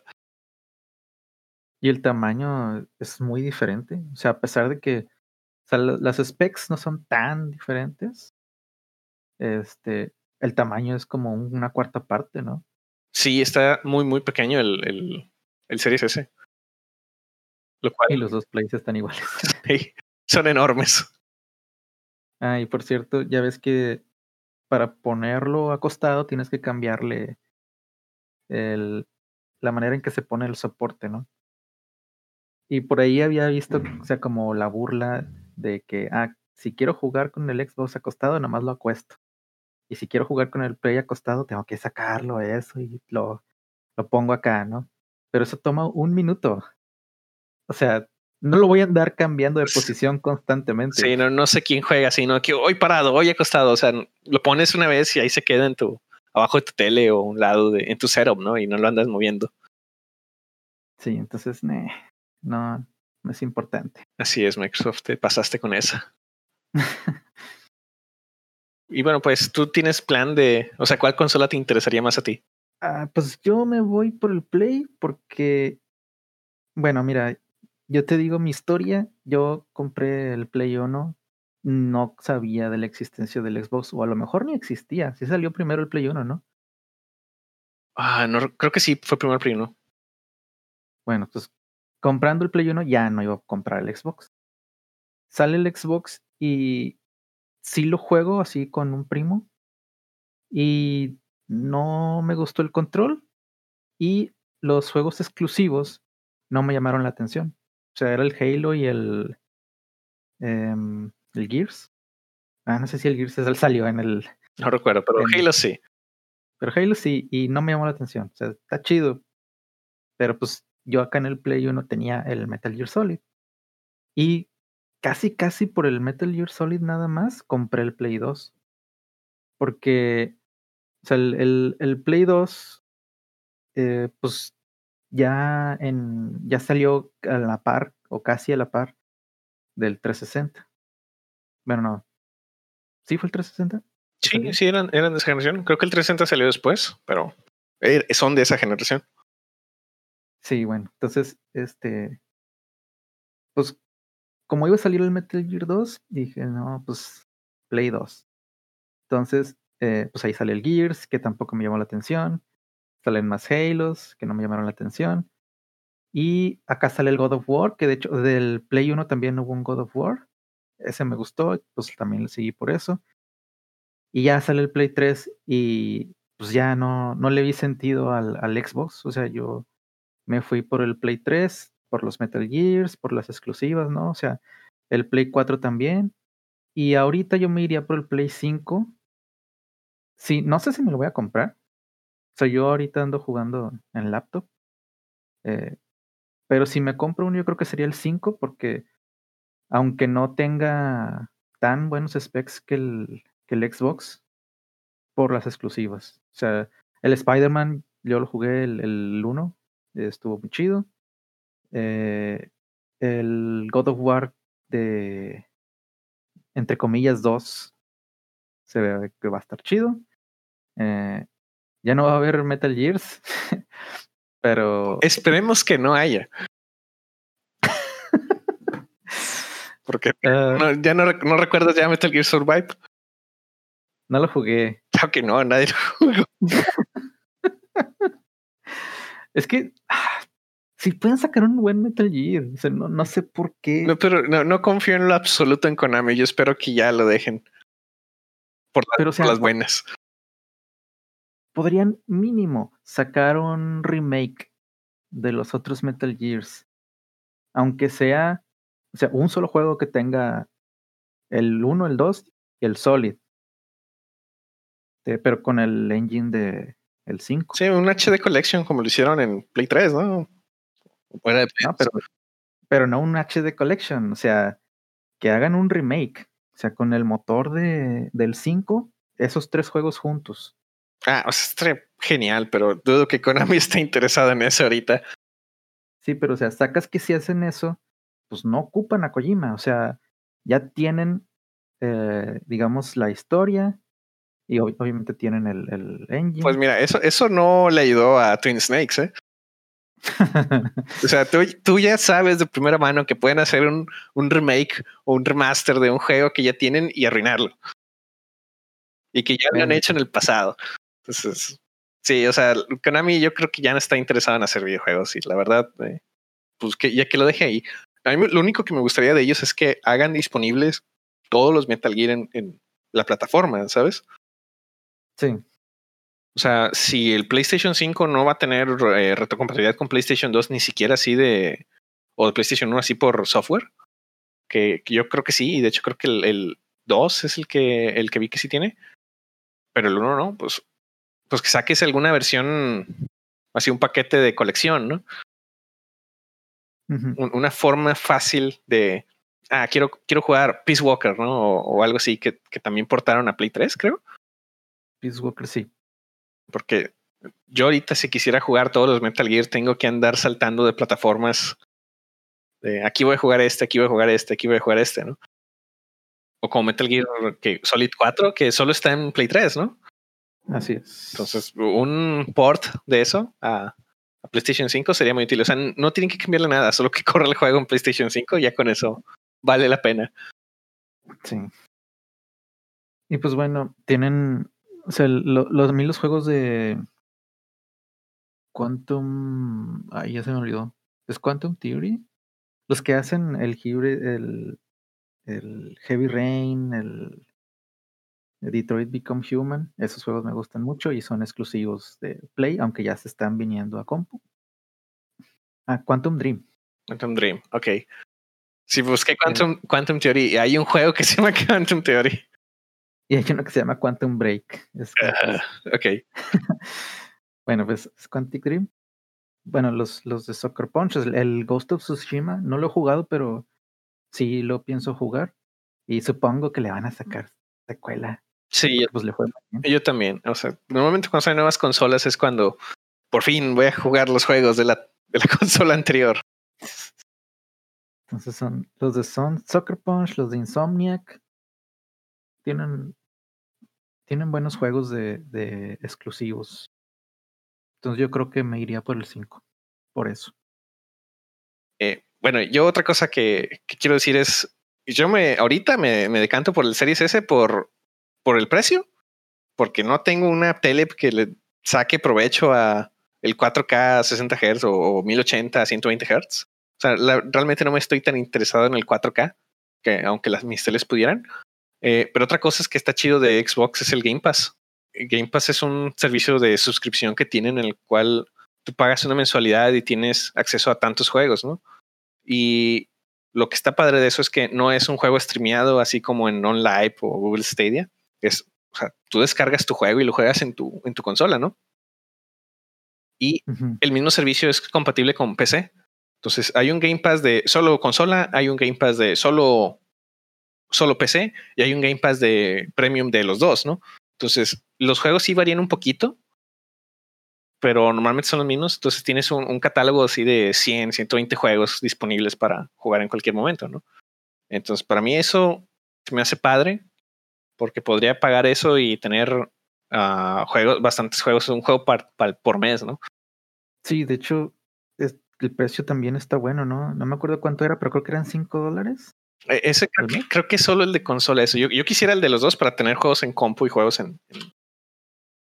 Y el tamaño es muy diferente. O sea, a pesar de que o sea, las specs no son tan diferentes, este, el tamaño es como una cuarta parte, ¿no? Sí, está muy, muy pequeño el, el, el Series S. Lo cual, y los dos plays están iguales. Sí, son enormes. Ah, y por cierto, ya ves que para ponerlo acostado tienes que cambiarle el, la manera en que se pone el soporte, ¿no? Y por ahí había visto, o sea, como la burla de que, ah, si quiero jugar con el Xbox acostado, nada más lo acuesto. Y si quiero jugar con el Play acostado, tengo que sacarlo, eso, y lo, lo pongo acá, ¿no? Pero eso toma un minuto. O sea, no lo voy a andar cambiando de posición constantemente. Sí, no, no sé quién juega así, ¿no? Que hoy parado, hoy acostado. O sea, lo pones una vez y ahí se queda en tu, abajo de tu tele o un lado de, en tu setup, ¿no? Y no lo andas moviendo. Sí, entonces, no, no es importante. Así es, Microsoft, te pasaste con esa. y bueno, pues tú tienes plan de, o sea, ¿cuál consola te interesaría más a ti? Ah, pues yo me voy por el Play porque, bueno, mira, yo te digo mi historia, yo compré el Play 1, no sabía de la existencia del Xbox, o a lo mejor ni existía, sí salió primero el Play 1, ¿no? Ah, no, creo que sí, fue primero el Play 1. Bueno, pues comprando el Play 1 ya no iba a comprar el Xbox. Sale el Xbox y sí lo juego así con un primo y no me gustó el control y los juegos exclusivos no me llamaron la atención. O sea, era el Halo y el, em, el Gears. Ah, no sé si el Gears salió en el... No recuerdo, pero Halo sí. Pero Halo sí, y no me llamó la atención. O sea, está chido. Pero pues yo acá en el Play 1 tenía el Metal Gear Solid. Y casi, casi por el Metal Gear Solid nada más compré el Play 2. Porque, o sea, el, el, el Play 2, eh, pues ya, en, ya salió a la par o casi a la par del 360. Bueno, no. ¿Sí fue el 360? Sí, sí, eran, eran de esa generación. Creo que el 360 salió después, pero er, son de esa generación. Sí, bueno, entonces, este, pues, como iba a salir el Metal Gear 2, dije, no, pues, Play 2. Entonces, eh, pues ahí sale el Gears, que tampoco me llamó la atención salen más Halos que no me llamaron la atención. Y acá sale el God of War, que de hecho del Play 1 también hubo un God of War. Ese me gustó, pues también lo seguí por eso. Y ya sale el Play 3 y pues ya no, no le vi sentido al, al Xbox. O sea, yo me fui por el Play 3, por los Metal Gears, por las exclusivas, ¿no? O sea, el Play 4 también. Y ahorita yo me iría por el Play 5. Sí, no sé si me lo voy a comprar. Sea, yo ahorita ando jugando en laptop. Eh, pero si me compro uno, yo creo que sería el 5, porque aunque no tenga tan buenos specs que el, que el Xbox, por las exclusivas. O sea, el Spider-Man, yo lo jugué el, el 1, estuvo muy chido. Eh, el God of War de, entre comillas, 2 se ve que va a estar chido. Eh, ya no va a haber Metal Gears, pero... Esperemos que no haya. Porque ah. ya no, no recuerdas ya Metal Gear Survive. No lo jugué. Claro que no, nadie lo jugó. es que ah, si pueden sacar un buen Metal Gear, no, sé por qué. No, pero no, confío en lo absoluto en Konami. Yo espero que ya lo dejen por, las buenas. Podrían mínimo sacar un remake de los otros Metal Gears, aunque sea, o sea, un solo juego que tenga el 1, el 2 y el Solid. pero con el engine de el 5. Sí, un HD Collection como lo hicieron en Play 3, ¿no? pero, pero no un HD Collection, o sea, que hagan un remake, o sea, con el motor de, del 5, esos tres juegos juntos. Ah, o sea, es genial, pero dudo que Konami esté interesado en eso ahorita. Sí, pero o sea, sacas que si hacen eso, pues no ocupan a Kojima, o sea, ya tienen, eh, digamos, la historia y obviamente tienen el, el, engine. Pues mira, eso, eso no le ayudó a Twin Snakes, ¿eh? o sea, tú, ya sabes de primera mano que pueden hacer un, un, remake o un remaster de un juego que ya tienen y arruinarlo. Y que ya lo han hecho en el pasado. Entonces, sí, o sea, Konami yo creo que ya no está interesado en hacer videojuegos y la verdad, eh, pues que ya que lo deje ahí. A mí lo único que me gustaría de ellos es que hagan disponibles todos los Metal Gear en, en la plataforma, ¿sabes? Sí. O sea, si el PlayStation 5 no va a tener eh, retrocompatibilidad con PlayStation 2, ni siquiera así de. o de PlayStation 1 así por software, que, yo creo que sí, y de hecho creo que el, 2 es el que, el que vi que sí tiene, pero el 1 no, pues, pues que saques alguna versión, así un paquete de colección, ¿no? Una forma fácil de. Ah, quiero, quiero jugar Peace Walker, ¿no? O, o algo así que, que también portaron a Play 3, creo. Peace Walker, sí. Porque yo ahorita si quisiera jugar todos los Metal Gear tengo que andar saltando de plataformas. De aquí voy a jugar este, aquí voy a jugar este, aquí voy a jugar este, ¿no? O como Metal Gear que Solid 4 que solo está en Play 3, ¿no? Así es. Entonces, un port de eso a, PlayStation 5 sería muy útil. O sea, no tienen que cambiarle nada, solo que corra el juego en PlayStation 5, ya con eso vale la pena. Sí. Y pues bueno, tienen o sea, los, a mí los juegos de Quantum. Ay, ya se me olvidó. ¿Es Quantum Theory? Los que hacen el, el, el Heavy Rain, el Detroit Become Human, esos juegos me gustan mucho y son exclusivos de Play, aunque ya se están viniendo a compu. Ah, Quantum Dream. Quantum Dream, ok. Si busqué Quantum, Quantum Theory, hay un juego que se llama Quantum Theory. Y hay uno que se llama Quantum Break. ok. bueno, pues es Quantic Dream. Bueno, los, los de Soccer Punch, el Ghost of Tsushima, no lo he jugado, pero sí lo pienso jugar. Y supongo que le van a sacar secuela. Sí, pues le fue yo también. O sea, normalmente cuando salen nuevas consolas es cuando por fin voy a jugar los juegos de la, de la consola anterior. Entonces son los de Son, Soccer Punch, los de Insomniac, tienen, tienen buenos juegos de, de exclusivos. Entonces yo creo que me iría por el 5, por eso. Eh, bueno, yo otra cosa que, quiero decir es, yo me ahorita me, me, decanto por el Series S por, por el precio, porque no tengo una tele que le saque provecho a el 4K 60 Hz o, 1080 a 120 Hz. O sea, realmente no me estoy tan interesado en el 4K, que aunque las mis teles pudieran. Eh, pero otra cosa es que está chido de Xbox es el Game Pass. Game Pass es un servicio de suscripción que tienen en el cual tú pagas una mensualidad y tienes acceso a tantos juegos, ¿no? Y lo que está padre de eso es que no es un juego streameado así como en OnLive o Google Stadia. Es, o sea, tú descargas tu juego y lo juegas en tu, en tu consola, ¿no? Y el mismo servicio es compatible con PC. Entonces hay un Game Pass de solo consola, hay un Game Pass de solo solo PC y hay un Game Pass de premium de los dos, ¿no? Entonces, los juegos sí varían un poquito, pero normalmente son los mismos. Entonces, tienes un, catálogo así de 100, 120 juegos disponibles para jugar en cualquier momento, ¿no? Entonces, para mí eso me hace padre porque podría pagar eso y tener ah, juegos, bastantes juegos, un juego por mes, ¿no? Sí, de hecho, el precio también está bueno, ¿no? No me acuerdo cuánto era, pero creo que eran 5 dólares. E, ese creo que, es solo el de consola eso. Yo, quisiera el de los dos para tener juegos en compu y juegos en,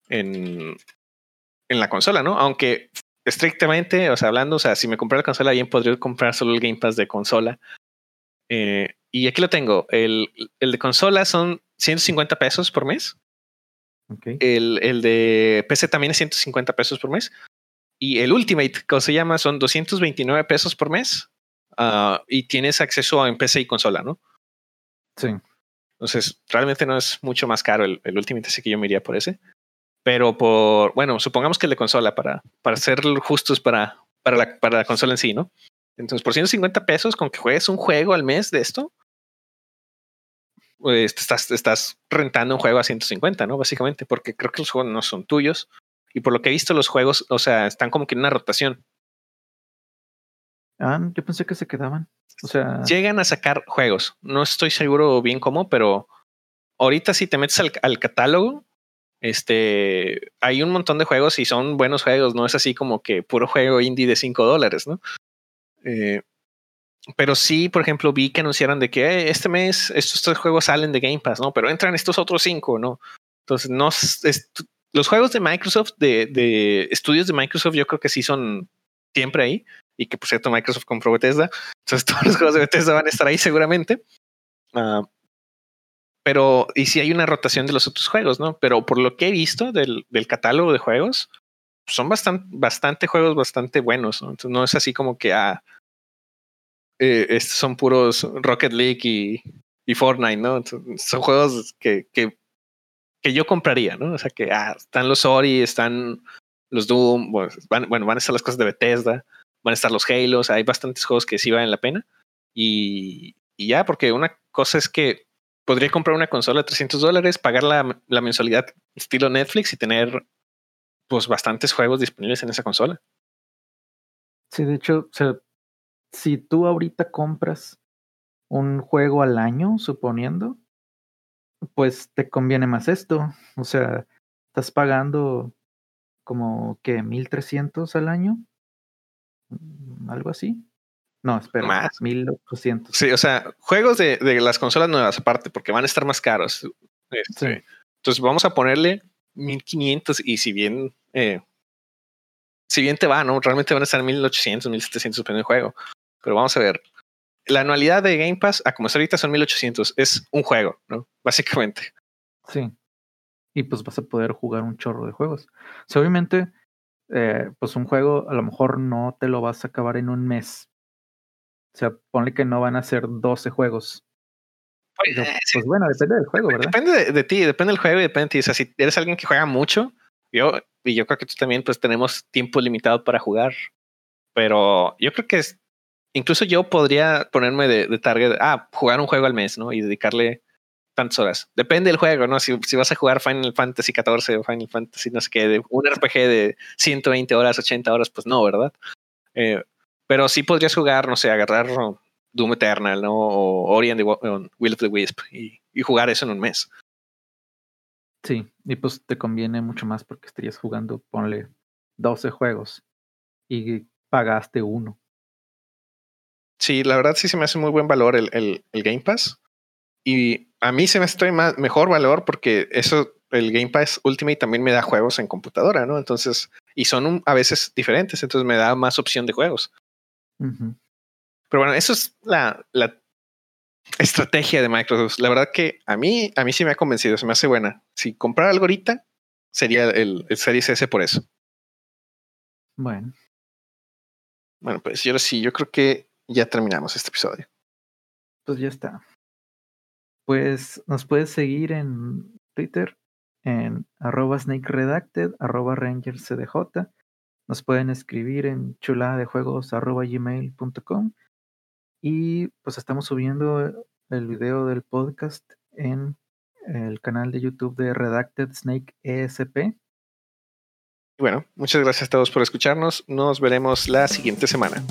en, en, la consola, ¿no? Aunque estrictamente, o sea, hablando, o sea, si me compré la consola, bien podría comprar solo el Game Pass de consola. Eh, y aquí lo tengo. El, el, de consola son 150 pesos por mes. Okay. El, el de PC también es 150 pesos por mes. Y el Ultimate, como se llama, son 229 pesos por mes. Uh, y tienes acceso a PC y consola, ¿no? Sí. Entonces, realmente no es mucho más caro el, el Ultimate, así que yo me iría por ese. Pero por, bueno, supongamos que el de consola para, para ser justos para, para, la, para la consola en sí, ¿no? Entonces, por 150 pesos, con que juegues un juego al mes de esto, pues estás, estás rentando un juego a 150, ¿no? Básicamente, porque creo que los juegos no son tuyos. Y por lo que he visto, los juegos, o sea, están como que en una rotación. Ah, yo pensé que se quedaban. O sea. Llegan a sacar juegos. No estoy seguro bien cómo, pero ahorita si te metes al, catálogo, este, hay un montón de juegos y son buenos juegos. No es así como que puro juego indie de 5 dólares, ¿no? Eh, pero sí, por ejemplo, vi que anunciaron de que este mes estos tres juegos salen de Game Pass, ¿no? Pero entran estos otros cinco, ¿no? Entonces, no los juegos de Microsoft, de, de, estudios de Microsoft, yo creo que sí son siempre ahí. Y que por cierto, Microsoft compró Bethesda. Entonces todos los juegos de Bethesda van a estar ahí seguramente. Uh, pero, y si hay una rotación de los otros juegos, ¿no? Pero por lo que he visto del, del catálogo de juegos, son bastante, bastante juegos bastante buenos. ¿no? Entonces no es así como que ah, eh, son puros Rocket League y, y Fortnite, ¿no? Son juegos que, que que yo compraría, ¿no? O sea que ah, están los Ori, están los Doom, van, bueno, van a estar las cosas de Bethesda, van a estar los Halos, hay bastantes juegos que sí valen la pena. Y, y ya, porque una cosa es que podría comprar una consola de 300 dólares, pagar la, la, mensualidad estilo Netflix y tener pues bastantes juegos disponibles en esa consola. Sí, de hecho, o si tú ahorita compras un juego al año, suponiendo, pues te conviene más esto. O sea, estás pagando como que 1300 al año, mm, algo así. No, espera, más 1800. Sí, o sea, juegos de, de, las consolas nuevas aparte, porque van a estar más caros. Este, entonces vamos a ponerle 1500 y si bien, eh, si bien te va, ¿no? Realmente van a estar 1800, 1700 dependiendo del juego. Pero vamos a ver, la anualidad de Game Pass, a como está ahorita, son 1800. Es un juego, ¿no? Básicamente. Sí. Y pues vas a poder jugar un chorro de juegos. O sea, obviamente, eh, pues un juego a lo mejor no te lo vas a acabar en un mes. O sea, ponle que no van a ser 12 juegos. Pues, pues bueno, depende del juego, ¿verdad? Depende de, ti, depende del juego y depende de ti. O sea, si eres alguien que juega mucho, yo, y yo creo que tú también, pues tenemos tiempo limitado para jugar. Pero yo creo que es, incluso yo podría ponerme de, target, ah, jugar un juego al mes, ¿no? Y dedicarle tantas horas. Depende del juego, ¿no? Si, si vas a jugar Final Fantasy XIV o Final Fantasy, no sé qué, de un RPG de 120 horas, 80 horas, pues no, ¿verdad? Eh, pero sí podrías jugar, no sé, agarrar Doom Eternal, ¿no? O Ori and the Will of the Wisp y, y jugar eso en un mes. Sí, y pues te conviene mucho más porque estarías jugando, ponle 12 juegos y pagaste uno. Sí, la verdad sí se me hace muy buen valor el, el, el Game Pass. Y a mí se me hace más, mejor valor porque eso, el Game Pass Ultimate también me da juegos en computadora, ¿no? Entonces, y son a veces diferentes, entonces me da más opción de juegos. Pero bueno, eso es la, la estrategia de Microsoft. La verdad que a mí, a mí sí me ha convencido, se me hace buena. Si comprar algo ahorita, sería el, el Series S por eso. Bueno. Bueno, pues yo sí, yo creo que ya terminamos este episodio. Pues ya está. Pues nos puedes seguir en Twitter en arroba snake redacted, arroba ranger cdj. Nos pueden escribir en chulada de juegos arroba gmail.com. Y pues estamos subiendo el video del podcast en el canal de YouTube de Redacted Snake ESP. Bueno, muchas gracias a todos por escucharnos. Nos veremos la siguiente semana.